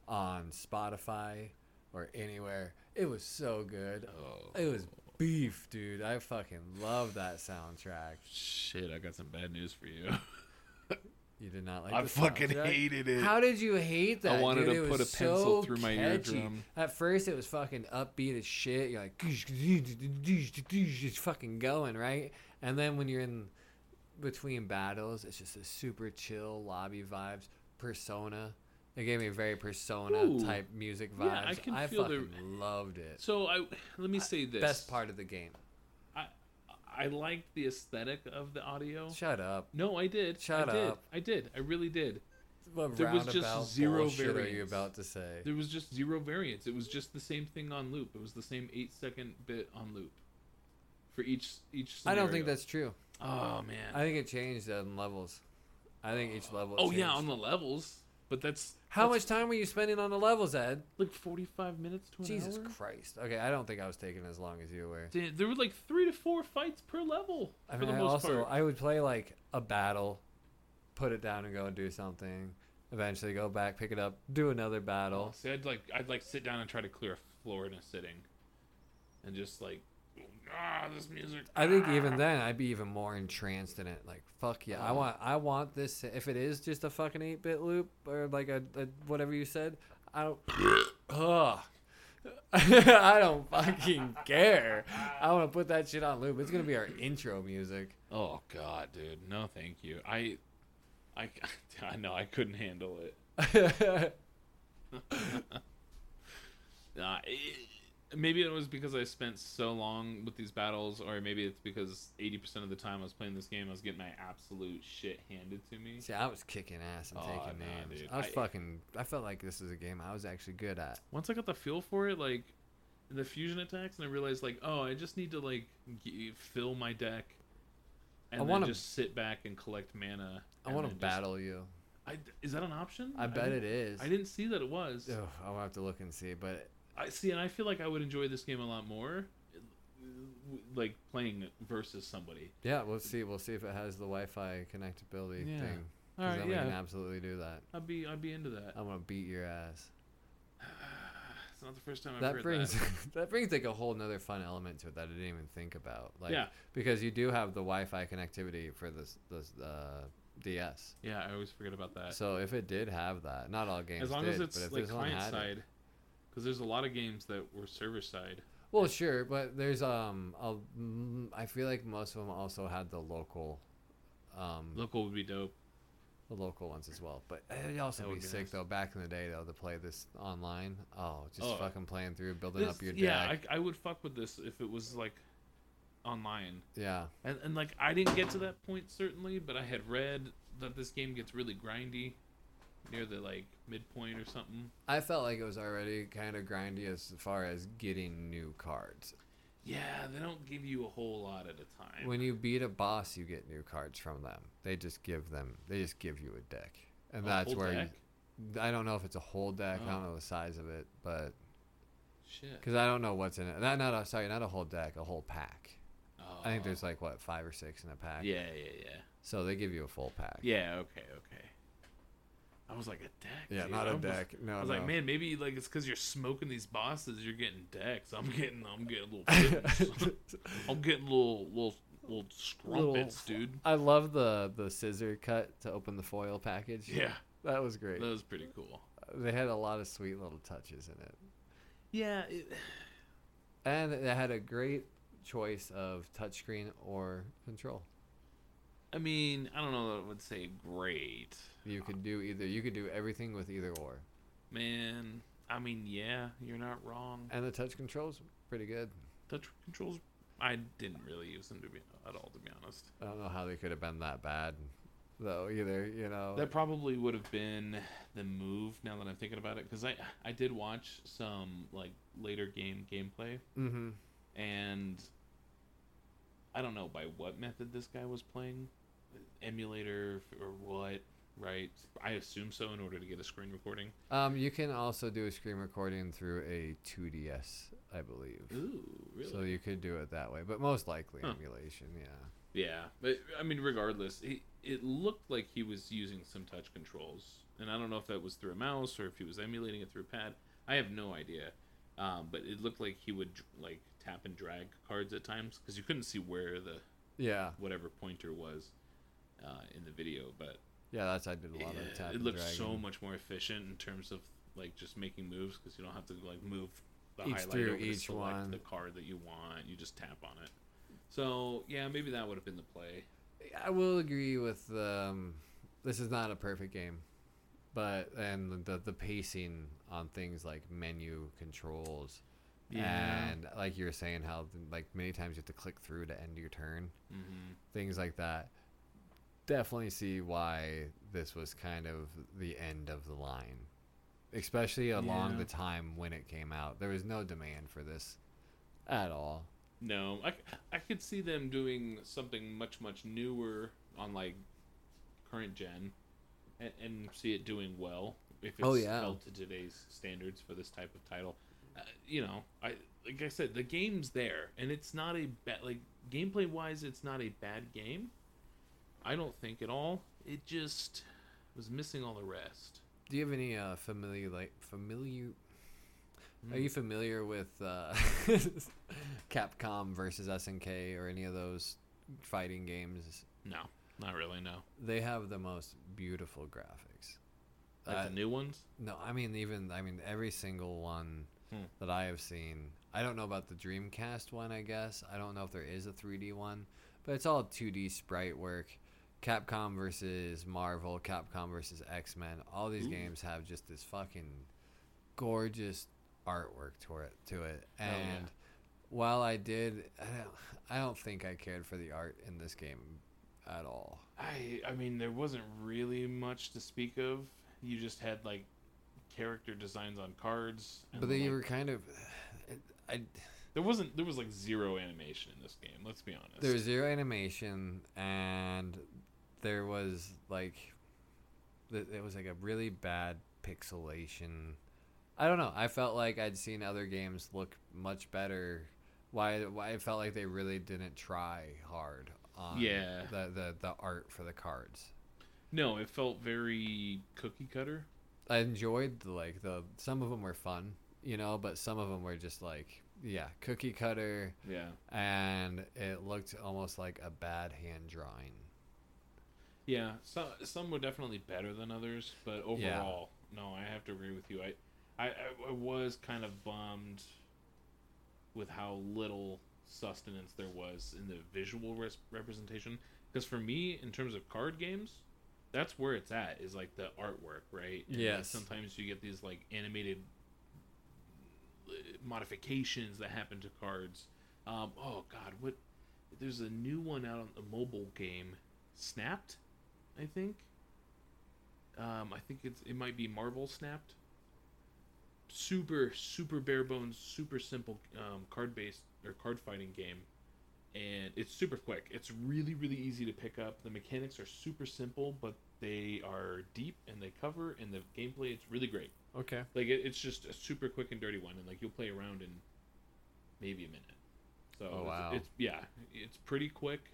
on Spotify or anywhere. It was so good. Oh, It was beef, dude. I fucking love that soundtrack. shit! I got some bad news for you. You did not like. I the fucking soundtrack? hated it. How did you hate that? I wanted dude? to It put a pencil so through my catchy. eardrum. At first, it was fucking upbeat as shit. You're like, just fucking going right. And then when you're in between battles, it's just a super chill lobby vibes. Persona. It gave me a very Persona Ooh. type music vibes. Yeah, I can feel the- fucking loved it. So I let me say this. Best part of the game. I liked the aesthetic of the audio. Shut up. No, I did. Shut I did. up. I did. I really did. What There was just zero bullshit are you variance. about to say? There was just zero variance. It was just the same thing on loop. It was the same eight second bit on loop for each each. I don't think that's true. Oh man. I think it changed on levels. I think each level. oh yeah, on the levels. But that's How much time were you spending on the levels, Ed? Like forty five minutes to an Jesus hour. Christ. Okay, I don't think I was taking as long as you were. There were like three to four fights per level I for mean, the I most also part. I would play like a battle, put it down and go and do something. Eventually, go back, pick it up, do another battle. See, I'd like I'd like sit down and try to clear a floor in a sitting, and just like ah, this music. I think ah." even then I'd be even more entranced in it. Like fuck yeah, I Oh. want I want this. If it is just a fucking eight bit loop or like a, a whatever you said, I don't. Ugh. I don't fucking care. I want to put that shit on loop. It's gonna be our intro music. Oh God, dude, no, thank you. I, I, I know I couldn't handle it. Nah, it- maybe it was because I spent so long with these battles, or maybe it's because eighty percent of the time I was playing this game, I was getting my absolute shit handed to me. See, I was kicking ass and Oh, taking nah, names. dude. I was I- fucking. I felt like this was a game I was actually good at. Once I got the feel for it, like the fusion attacks, and I realized like, oh, I just need to like g- fill my deck, and I then wanna- just sit back and collect mana. I want to then just- battle you. I, is that an option? I bet didn't- it is. I didn't see that it was. Ugh, I'll have to look and see, but I see, and I feel like I would enjoy this game a lot more, like playing versus somebody. yeah, we'll see. We'll see if it has the Wi-Fi connectability Yeah. thing. All right, then we can absolutely do that. I'd be I'd be into that. I'm gonna beat your ass. It's not the first time I've that brings that. that. brings like a whole nother fun element to it that I didn't even think about. Like, Yeah. because you do have the Wi-Fi connectivity for this this uh, DS. Yeah, I always forget about that. So if it did have that, not all games as long did, as it's like client had it- side, because there's a lot of games that were server side. Well, sure, but there's um, a, I feel like most of them also had the local, um, Local would be dope. the local ones as well. But it'd also be be sick nice. though. Back in the day though, to play this online, oh, just Oh. fucking playing through, building This- up your yeah. I, I would fuck with this if it was like online. yeah, And, and like I didn't get to that point certainly, but I had read that this game gets really grindy near the like midpoint or something. I felt like it was already kind of grindy as far as getting new cards. Yeah, they don't give you a whole lot at a time. When you beat a boss, you get new cards from them. They just give them. They just give you a deck, and A that's where deck? You, I don't know if it's a whole deck. I Oh. don't know oh. the size of it, but Shit. because I don't know what's in it. Not, not a, sorry, not a whole deck, a whole pack. Oh. I think oh. there's like what five or six in a pack. Yeah, yeah, yeah. So they give you a full pack. Yeah, okay, okay. I was like a deck. Yeah, dude. not I a was- deck. No, I was no. like, man, maybe like it's because you're smoking these bosses, you're getting decks. I'm getting, I'm getting little. I'm getting little, little, little scrumpets, dude. I love the the scissor cut to open the foil package. Yeah, that was great. that was pretty cool. They had a lot of sweet little touches in it, Yeah, it, and they had a great choice of touchscreen or control. I mean, I don't know that I would say great, You could do either. You could do everything with either or, man. I mean, yeah, you're not wrong. and the touch controls pretty good. Touch controls, I didn't really use them to be at all, to be honest. I don't know how they could have been that bad, though. Either you know. That probably would have been the move. Now that I'm thinking about it, because I I did watch some like later game gameplay, mm-hmm. and I don't know by what method this guy was playing, emulator or what. Right, I assume so in order to get a screen recording. Um, you can also do a screen recording through a 2DS, I believe. Ooh, really? So you could do it that way, but most likely Huh. emulation. Yeah. Yeah, but I mean, regardless, he, it looked like he was using some touch controls, and I don't know if that was through a mouse or if he was emulating it through a pad. I have no idea, um, but it looked like he would like tap and drag cards at times because you couldn't see where the Yeah. whatever pointer was uh, in the video. But Yeah, that's I did a lot of yeah, tap it looks dragging. so much more efficient in terms of like just making moves because you don't have to like move the Each highlight through to each select one. the card that you want. You just tap on it. So yeah, maybe that would have been the play. I will agree with um, this is not a perfect game, but and the the pacing on things like menu controls and like you were saying how like many times you have to click through to end your turn, hmm things like that. Definitely see why this was kind of the end of the line, especially along Yeah. the time when it came out. There was no demand for this at all. No, I, I could see them doing something much much newer on like current gen, and, and see it doing well if it's Oh, yeah. held to today's standards for this type of title. Uh, you know, I like I said, the game's there, and it's not a bad like gameplay wise, it's not a bad game. I don't think at all. It just was missing all the rest. Do you have any uh, familiar like familiar? Are Hmm. you familiar with uh, Capcom versus SNK or any of those fighting games, No, not really. No, they have the most beautiful graphics. like Uh, the new ones. No, I mean even I mean every single one Hmm. that I have seen. I don't know about the Dreamcast one. I guess I don't know if there is a 3D one, but it's all 2D sprite work. Capcom versus Marvel, Capcom versus X Men. All these Ooh. games have just this fucking gorgeous artwork to it. To it, oh, yeah. and while I did, I don't, I don't think I cared for the art in this game at all. I I mean, there wasn't really much to speak of. You just had like character designs on cards. and, But they like, were kind of, I there wasn't there was like zero animation in this game. Let's be honest. There was zero animation, and there was like, it was like a really bad pixelation. I don't know. I felt like I'd seen other games look much better. Why? Why I felt like they really didn't try hard on Yeah. the, the the art for the cards. no, it felt very cookie cutter. I enjoyed the like the some of them were fun, you know, but some of them were just like yeah, cookie cutter, Yeah. and it looked almost like a bad hand drawing. Yeah, so, some were definitely better than others, but Yeah. overall, no, I have to agree with you. I, I, I- was kind of bummed with how little sustenance there was in the visual res- representation. Because for me, in terms of card games, that's where it's at. Is like the artwork, right? And, Yes. sometimes you get these like animated uh, modifications that happen to cards. Um, oh God, what? There's a new one out on the mobile game, Snapped, I think. Um, I think it's it might be Marvel Snapped. Super super bare bones, super simple um, card based or card fighting game, and it's super quick. It's really really easy to pick up. The mechanics are super simple, but they are deep and they cover, and the gameplay it's really great. Okay. Like it, it's just a super quick and dirty one, and like you'll play around in maybe a minute. So Oh, it's, wow. it's yeah, it's pretty quick.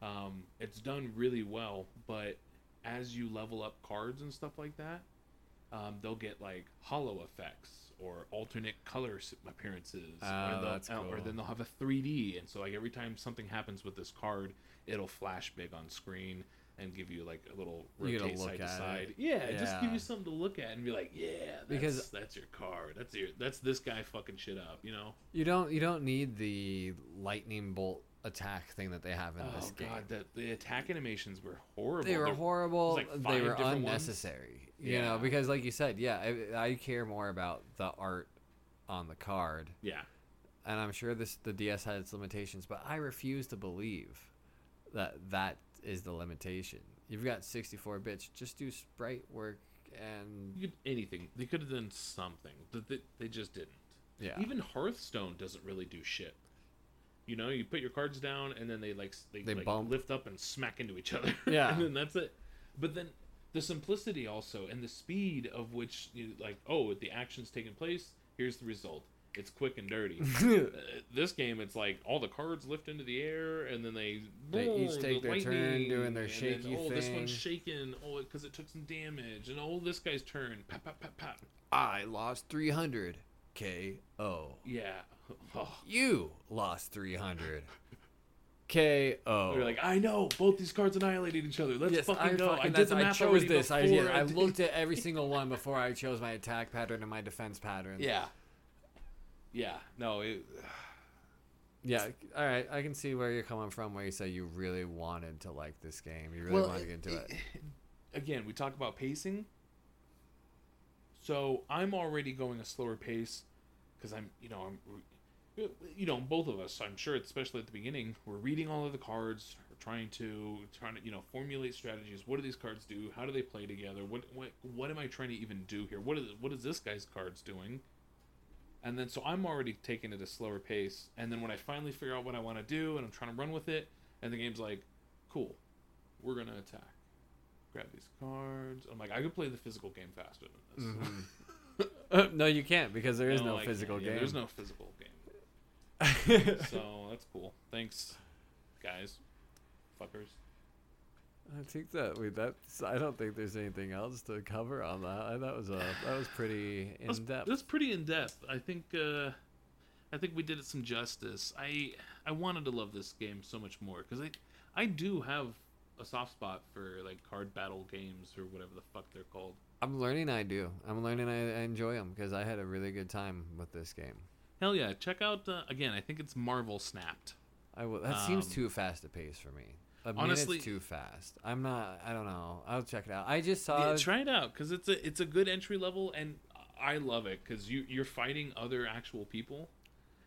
Um, it's done really well, but as you level up cards and stuff like that, um, they'll get like hollow effects or alternate color appearances, Oh, or, that's uh, or then they'll have a 3D, and so like every time something happens with this card, it'll flash big on screen and give you like a little rotate side to side. Yeah, just give you something to look at and be like, yeah, that's, Because- that's your card. That's your that's this guy fucking shit up, you know? You don't you don't need the lightning bolt attack thing that they have in this oh game. god, the, the attack animations were horrible. They were They're- horrible. like they were different ones. unnecessary. You know, because like you said, yeah, I, I care more about the art on the card, Yeah, and I'm sure this the DS had its limitations, but I refuse to believe that that is the limitation. You've got 64 bits. Just do sprite work and you could, anything. They could have done something, but they, they just didn't. yeah. Even Hearthstone doesn't really do shit. You know, you put your cards down and then they like they, They like bump. lift up and smack into each other. Yeah. and then that's it. But then the simplicity also and the speed of which you like oh the action's taking place. Here's the result. It's quick and dirty. Uh, this game, it's like all the cards lift into the air, and then they They each take the their turn doing their shaky then, oh, this one's thing. shaking. Oh, because it took some damage, and oh, this guy's turn. Pat, pat, pat, pat. I lost 300. K.O. Yeah. Oh. You lost 300. K.O. You're like, I know both these cards annihilated each other. Let's yes, fucking I go. fucking, I did that's- the I chose this. I, before yeah, I looked at every single one before I chose my attack pattern and my defense pattern. Yeah. Yeah. No. It, Yeah. All right. I can see where you're coming from. Where you say you really wanted to like this game. You really wanted to get into it. again, we talk about pacing. So I'm already going a slower pace because I'm, you know, I'm, you know, both of us. I'm sure, especially at the beginning, we're reading all of the cards. We're trying to, trying to, you know, formulate strategies. What do these cards do? How do they play together? What, what, what am I trying to even do here? What is, what is this guy's cards doing? And then so I'm already taking it a slower pace. And then when I finally figure out what I want to do and I'm trying to run with it, and the game's like, cool, we're gonna attack. Grab these cards. I'm like, I could play the physical game faster than this. Uh, no, you can't because there is no, I physical can't. Yeah, game. there's no physical game. so that's cool. Thanks, guys, fuckers. I think that we that's. I don't think there's anything else to cover on that. I, that was a that was pretty That's, in depth. that's pretty in depth. I think. Uh, I think we did it some justice. I I wanted to love this game so much more because I I do have a soft spot for like card battle games or whatever the fuck they're called. I'm learning. I do. I'm learning. I, I enjoy them because I had a really good time with this game. Hell yeah! Check out uh, again. I think it's Marvel Snapped. I will. That seems Um, too fast a pace for me. A honestly- too fast. I'm not. I don't know. I'll check it out. I just saw. Yeah, try it out because it's a it's a good entry level, and I love it because you you're fighting other actual people,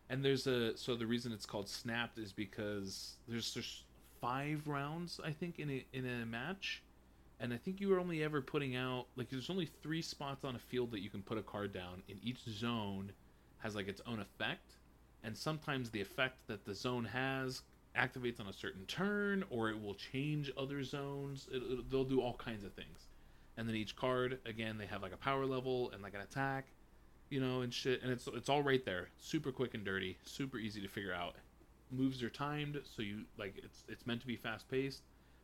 and there's a so the reason it's called Snapped is because there's there's five rounds I think in a in a match, and I think you were only ever putting out like there's only three spots on a field that you can put a card down, in each zone has like its own effect, and sometimes the effect that the zone has activates on a certain turn or it will change other zones. It, it- they'll do all kinds of things. And then each card again they have like a power level and like an attack you know and shit. And it's it's all right there. Super quick and dirty. Super easy to figure out. Moves are timed so you like it's it's meant to be fast paced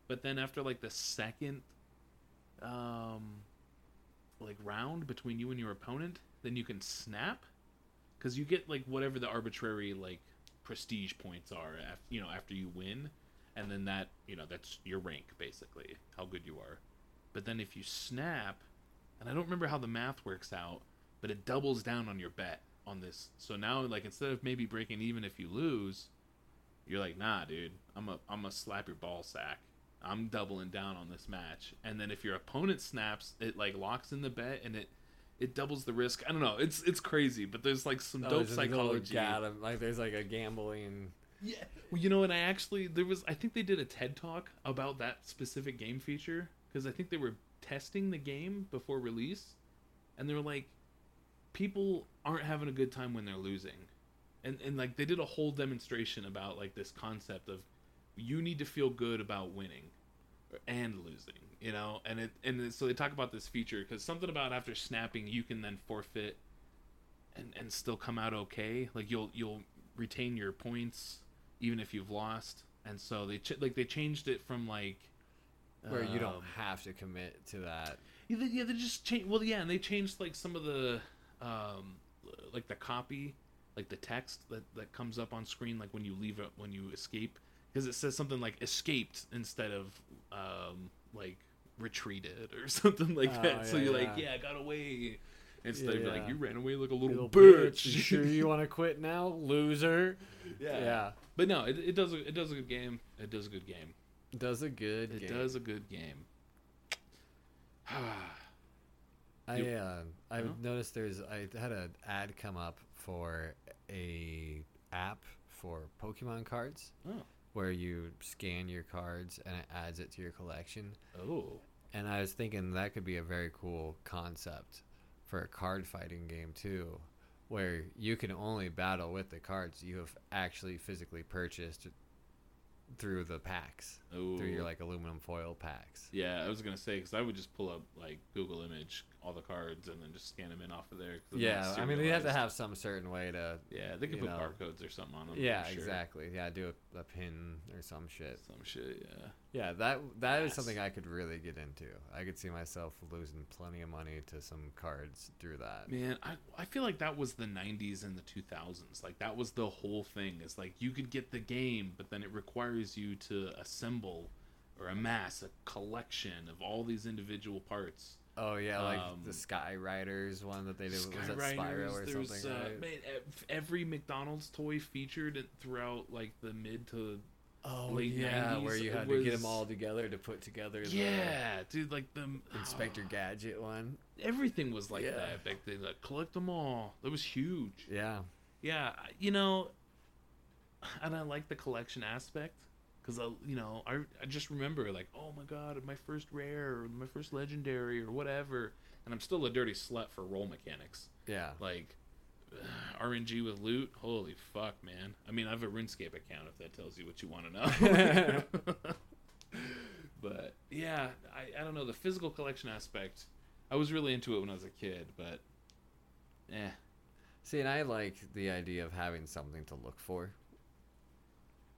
but then after like the second um like round between you and your opponent then you can snap? Because you get like whatever the arbitrary like prestige points are you know after you win and then that you know that's your rank basically how good you are. But then if you snap and i don't remember how the math works out but it doubles down on your bet on this. So now like instead of maybe breaking even if you lose you're like nah dude i'm a i'm a slap your ball sack i'm doubling down on this match and then if your opponent snaps it like locks in the bet and it it doubles the risk i don't know it's it's crazy but there's like some Oh, dope there's a little psychology Like there's like a gambling. yeah. Well, you know, and I actually there was I think they did a TED talk about that specific game feature because I think they were testing the game before release, and they were like, people aren't having a good time when they're losing, and and like they did a whole demonstration about like this concept of you need to feel good about winning and losing, you know, and it and so they talk about this feature because something about after snapping you can then forfeit and and still come out okay. Like you'll you'll retain your points even if you've lost. And so they ch- like they changed it from like Where you don't um, have to commit to that. yeah, they, yeah, they just changed. Well, yeah, and they changed like some of the, um, like the copy, like the text that that comes up on screen, like when you leave it when you escape, because it says something like escaped instead of um like retreated or something like Oh, that. so you're like, yeah. yeah, I got away. Instead of Yeah. like you ran away like a little, Little bitch. You sure you want to quit now, loser? Yeah. yeah. But no, it, it does a, it does a good game. It does a good game. Does a good. It game. does a good game. I uh, Huh? noticed there's I had an ad come up for a app for Pokemon cards oh. Where you scan your cards and it adds it to your collection. Oh. And I was thinking that could be a very cool concept for a card fighting game too, where you can only battle with the cards you have actually physically purchased through the packs, Oh. through your like aluminum foil packs. Yeah, I was gonna say because I would just pull up like Google Image all the cards and then just scan them in off of there. Yeah, I mean, you have to have some certain way to. Yeah, they could put know. barcodes or something on them. Yeah, sure. exactly. Yeah, do a, a pin or some shit. Some shit. Yeah. Yeah, that that is Yes. something I could really get into. I could see myself losing plenty of money to some cards through that. Man, I I feel like that was the '90s and the 2000s. Like that was the whole thing. Is like you could get the game, but then it requires you to assemble or amass a collection of all these individual parts. Oh yeah, like Um, the Skylanders one that they did was that Skylanders, Spyro or there's, something. uh, right? man, every McDonald's toy featured it throughout like the mid to Oh late yeah, where you had to get them all together to put together the yeah, dude. Like the Inspector oh, Gadget one. everything was like Yeah. that back then. Like collect them all. That was huge. Yeah, Yeah, you know, and I like the collection aspect because I, you know, I I just remember like, oh my god, my first rare, or my first legendary, or whatever, and I'm still a dirty slut for roll mechanics. yeah. Like RNG with loot, holy fuck, man! I mean, I have a RuneScape account if that tells you what you want to know. but yeah, I I don't know the physical collection aspect. I was really into it when I was a kid, but eh. See, and I like the idea of having something to look for.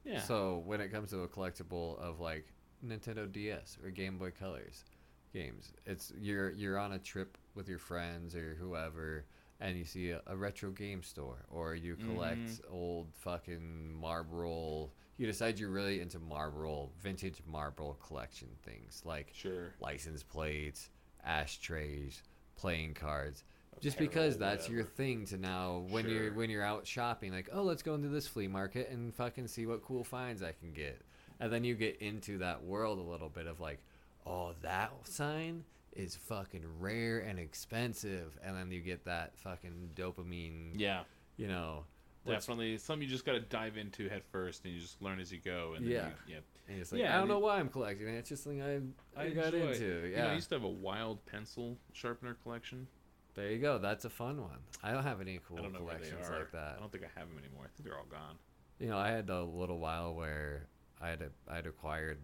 Yeah. So when it comes to a collectible of like Nintendo DS or Game Boy Colors games, it's you're you're on a trip with your friends or whoever, and you see a, a retro game store, or you collect Mhm. old fucking Marlboro. You decide you're really into Marlboro, vintage Marlboro collection things like Sure. license plates, ashtrays, playing cards. Just because that's your thing to now when you're when you're out shopping, like, oh, let's go into this flea market and fucking see what cool finds I can get. And then you get into that world a little bit of like, oh, that sign is fucking rare and expensive, and then you get that fucking dopamine, Yeah. you know. Definitely something you just got to dive into head first, and you just learn as you go. And Yeah. then you, yeah. And it's like, Yeah, I don't know why I'm collecting it. It's just something I I, got enjoy. into. You know, I used to have a wild pencil sharpener collection. There you go. That's a fun one. I don't have any cool I don't know where they collections are. like that. I don't think I have them anymore. I think they're all gone. You know, I had a little while where I had a, I had acquired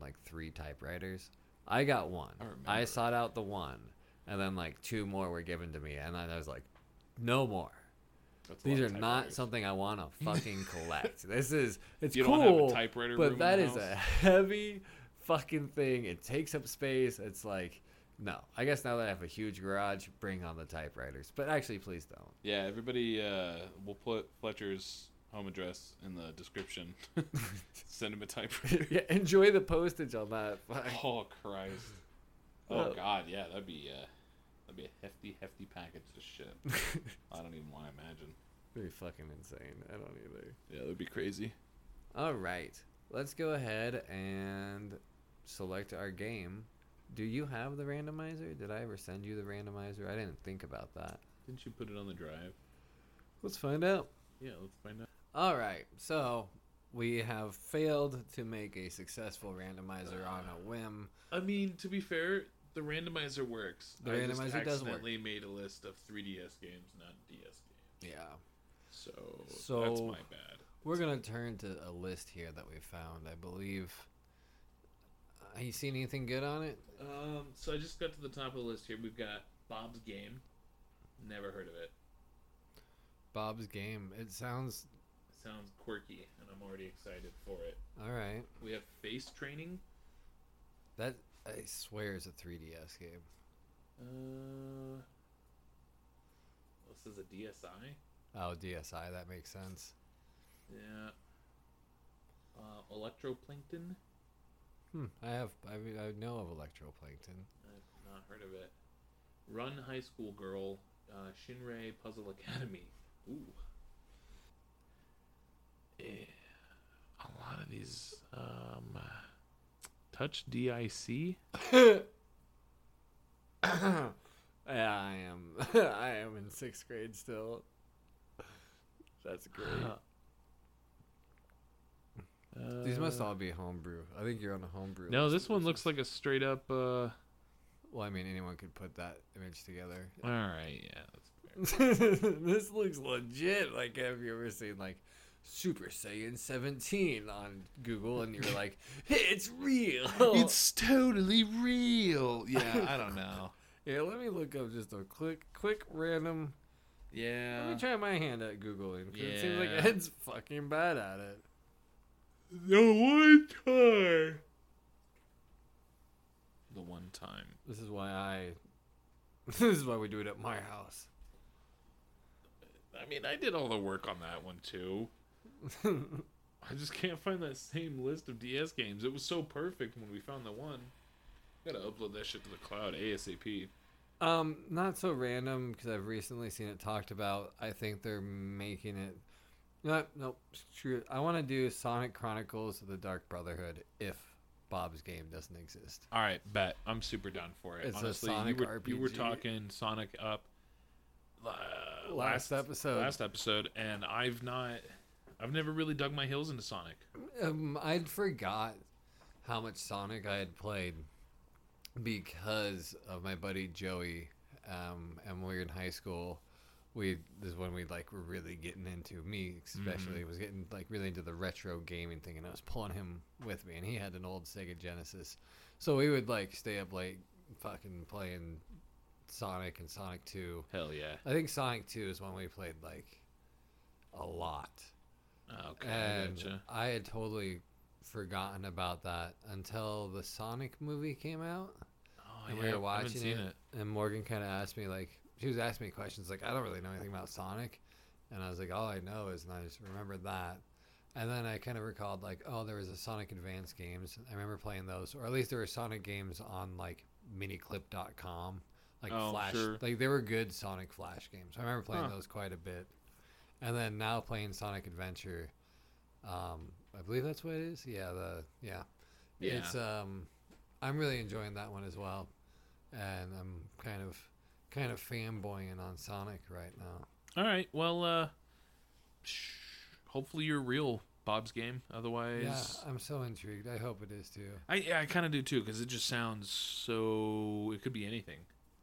like three typewriters. I got one. I I, sought out the one, and then like two more were given to me, and then I was like, no more. That's These are not something I want to fucking collect. this is it's You cool, don't have a typewriter room but that is a heavy fucking thing. It takes up space. It's like. No, I guess now that I have a huge garage, bring on the typewriters. But actually, please don't. Yeah, everybody. Uh, we'll put Fletcher's home address in the description. Send him a typewriter. yeah, enjoy the postage on that. Oh Christ. Oh God, yeah, that'd be uh, that'd be a hefty, hefty package to ship. I don't even want to imagine. Pretty fucking insane. I don't either. Yeah, that'd be crazy. All right, let's go ahead and select our game. Do you have the randomizer? Did I ever send you the randomizer? I didn't think about that. Didn't you put it on the drive? Let's find out. Yeah, let's find out. All right, so we have failed to make a successful randomizer on a whim. I mean, to be fair, the randomizer works. The I randomizer does work. accidentally made a list of 3DS games, not DS games. Yeah. So, So- that's my bad. We're going to turn to a list here that we found. I believe. You seen anything good on it? Um, so I just got to the top of the list here. We've got Bob's Game. Never heard of it. Bob's Game. It sounds. Sounds quirky, and I'm already excited for it. All right. We have Face Training. That, I swear, is a 3DS game. Uh, this is a DSI. Oh, DSI. That makes sense. Yeah. Uh, Electroplankton. Hmm. I have. I, mean, I know of Electroplankton. I've not heard of it. Run High School Girl. Uh, Shinrei Puzzle Academy. Ooh. Eh, a lot of these. Um, Touch DIC. yeah, I am. I am in sixth grade still. That's great. These must all be homebrew. I think you're on a homebrew. Uh, No, this one looks like a straight up. Uh, Well, I mean, anyone could put that image together. all right, yeah, this looks legit. Like, have you ever seen like Super Saiyan 17 on Google, and you're like, it's real. It's totally real. Yeah, I don't know. yeah. Let me look up just a quick, quick random. Yeah. Let me try my hand at googling. 'cause It seems like Yeah. Ed's fucking bad at it. The one time. The one time. This is why I. This is why we do it at my house. I mean, I did all the work on that one too. I just can't find that same list of DS games. It was so perfect when we found the one. Gotta upload that shit to the cloud ASAP. Um, not so random because I've recently seen it talked about. I think they're making it. No, nope. Screw it. I want to do Sonic Chronicles of the Dark Brotherhood if Bob's game doesn't exist. All right, bet I'm super down for it. It's a Honestly, Sonic you were you were talking Sonic up uh, Last episode. last episode, and I've not, I've never really dug my heels into Sonic. Um, I'd forgot how much Sonic I had played because of my buddy Joey. Um, and when we were in high school, we this is when we like were really getting into me especially mm-hmm. was getting like really into the retro gaming thing, and I was pulling him with me, and he had an old Sega Genesis, so we would like stay up late, fucking playing Sonic and Sonic Two. Hell yeah. I think Sonic Two is one we played like a lot. Okay, I And gotcha. I had totally forgotten about that until the Sonic movie came out. Oh, and yeah, we were watching seen it, and Morgan kind of asked me like, she was asking me questions like I don't really know anything about Sonic, and I was like, all I know is, and I just remembered that. And then I kind of recalled like, oh, there was a Sonic Advance games. I remember playing those, or at least there were Sonic games on like miniclip.com, like Oh, Flash. sure. Like they were good Sonic Flash games. I remember playing Huh. those quite a bit. And then now playing Sonic Adventure, um, I believe that's what it is. Yeah, the yeah, Yeah. it's um, I'm really enjoying that one as well, and I'm kind of kind of fanboying on Sonic right now. All right. Well, uh, sh- hopefully you're real, Bob's game. Otherwise, Yeah, I'm so intrigued. I hope it is too. I yeah, I kind of do too because it just sounds so. It could be anything.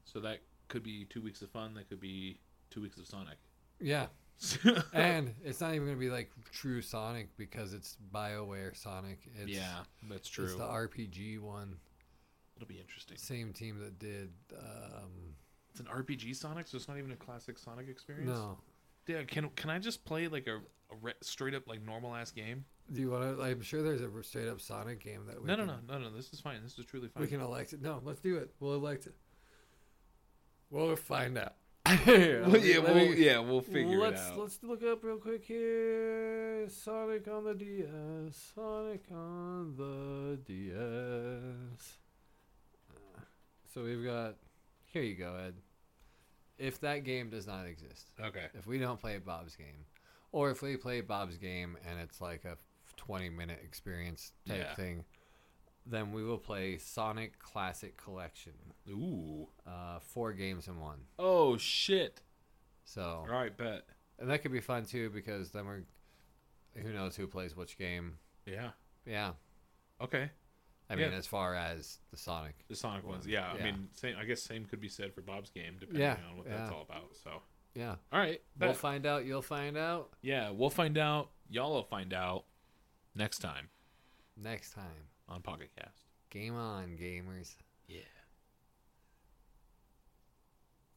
So that could be two weeks of fun. That could be two weeks of Sonic. Yeah, and it's not even gonna be like true Sonic because it's Bioware Sonic. It's, yeah, that's true. It's the RPG one. It'll be interesting. Same team that did. Um, It's an RPG Sonic, so it's not even a classic Sonic experience. no, Yeah. Can can I just play like a, a re- straight up like normal ass game? do you want to? I'm sure there's a straight up Sonic game that we No, no, can, no, no, no. This is fine. This is truly fine. We can elect it. No, let's do it. We'll elect it. We'll find out. Well, yeah, we'll, me- yeah, we'll figure let's, it out. Let's look up real quick here. Sonic on the DS. Sonic on the DS. Uh, So we've got. Here you go, Ed. If that game does not exist, Okay. if we don't play Bob's game, or if we play Bob's game and it's like a 20 minute experience type Yeah. thing, then we will play Sonic Classic Collection. Ooh. Uh, four games in one. Oh shit. So All right, bet. and that could be fun too because then we're who knows who plays which game. Yeah. Yeah, Okay. I mean Yeah. as far as the Sonic. The Sonic One. ones. Mm-hmm. Yeah. I mean, same. I guess same could be said for Bob's game, depending Yeah, on what that's all about. So. Yeah, All right. we'll find out. You'll find out yeah, we'll find out. Y'all will find out next time next time. on Pocket Cast. Game on, gamers. Yeah.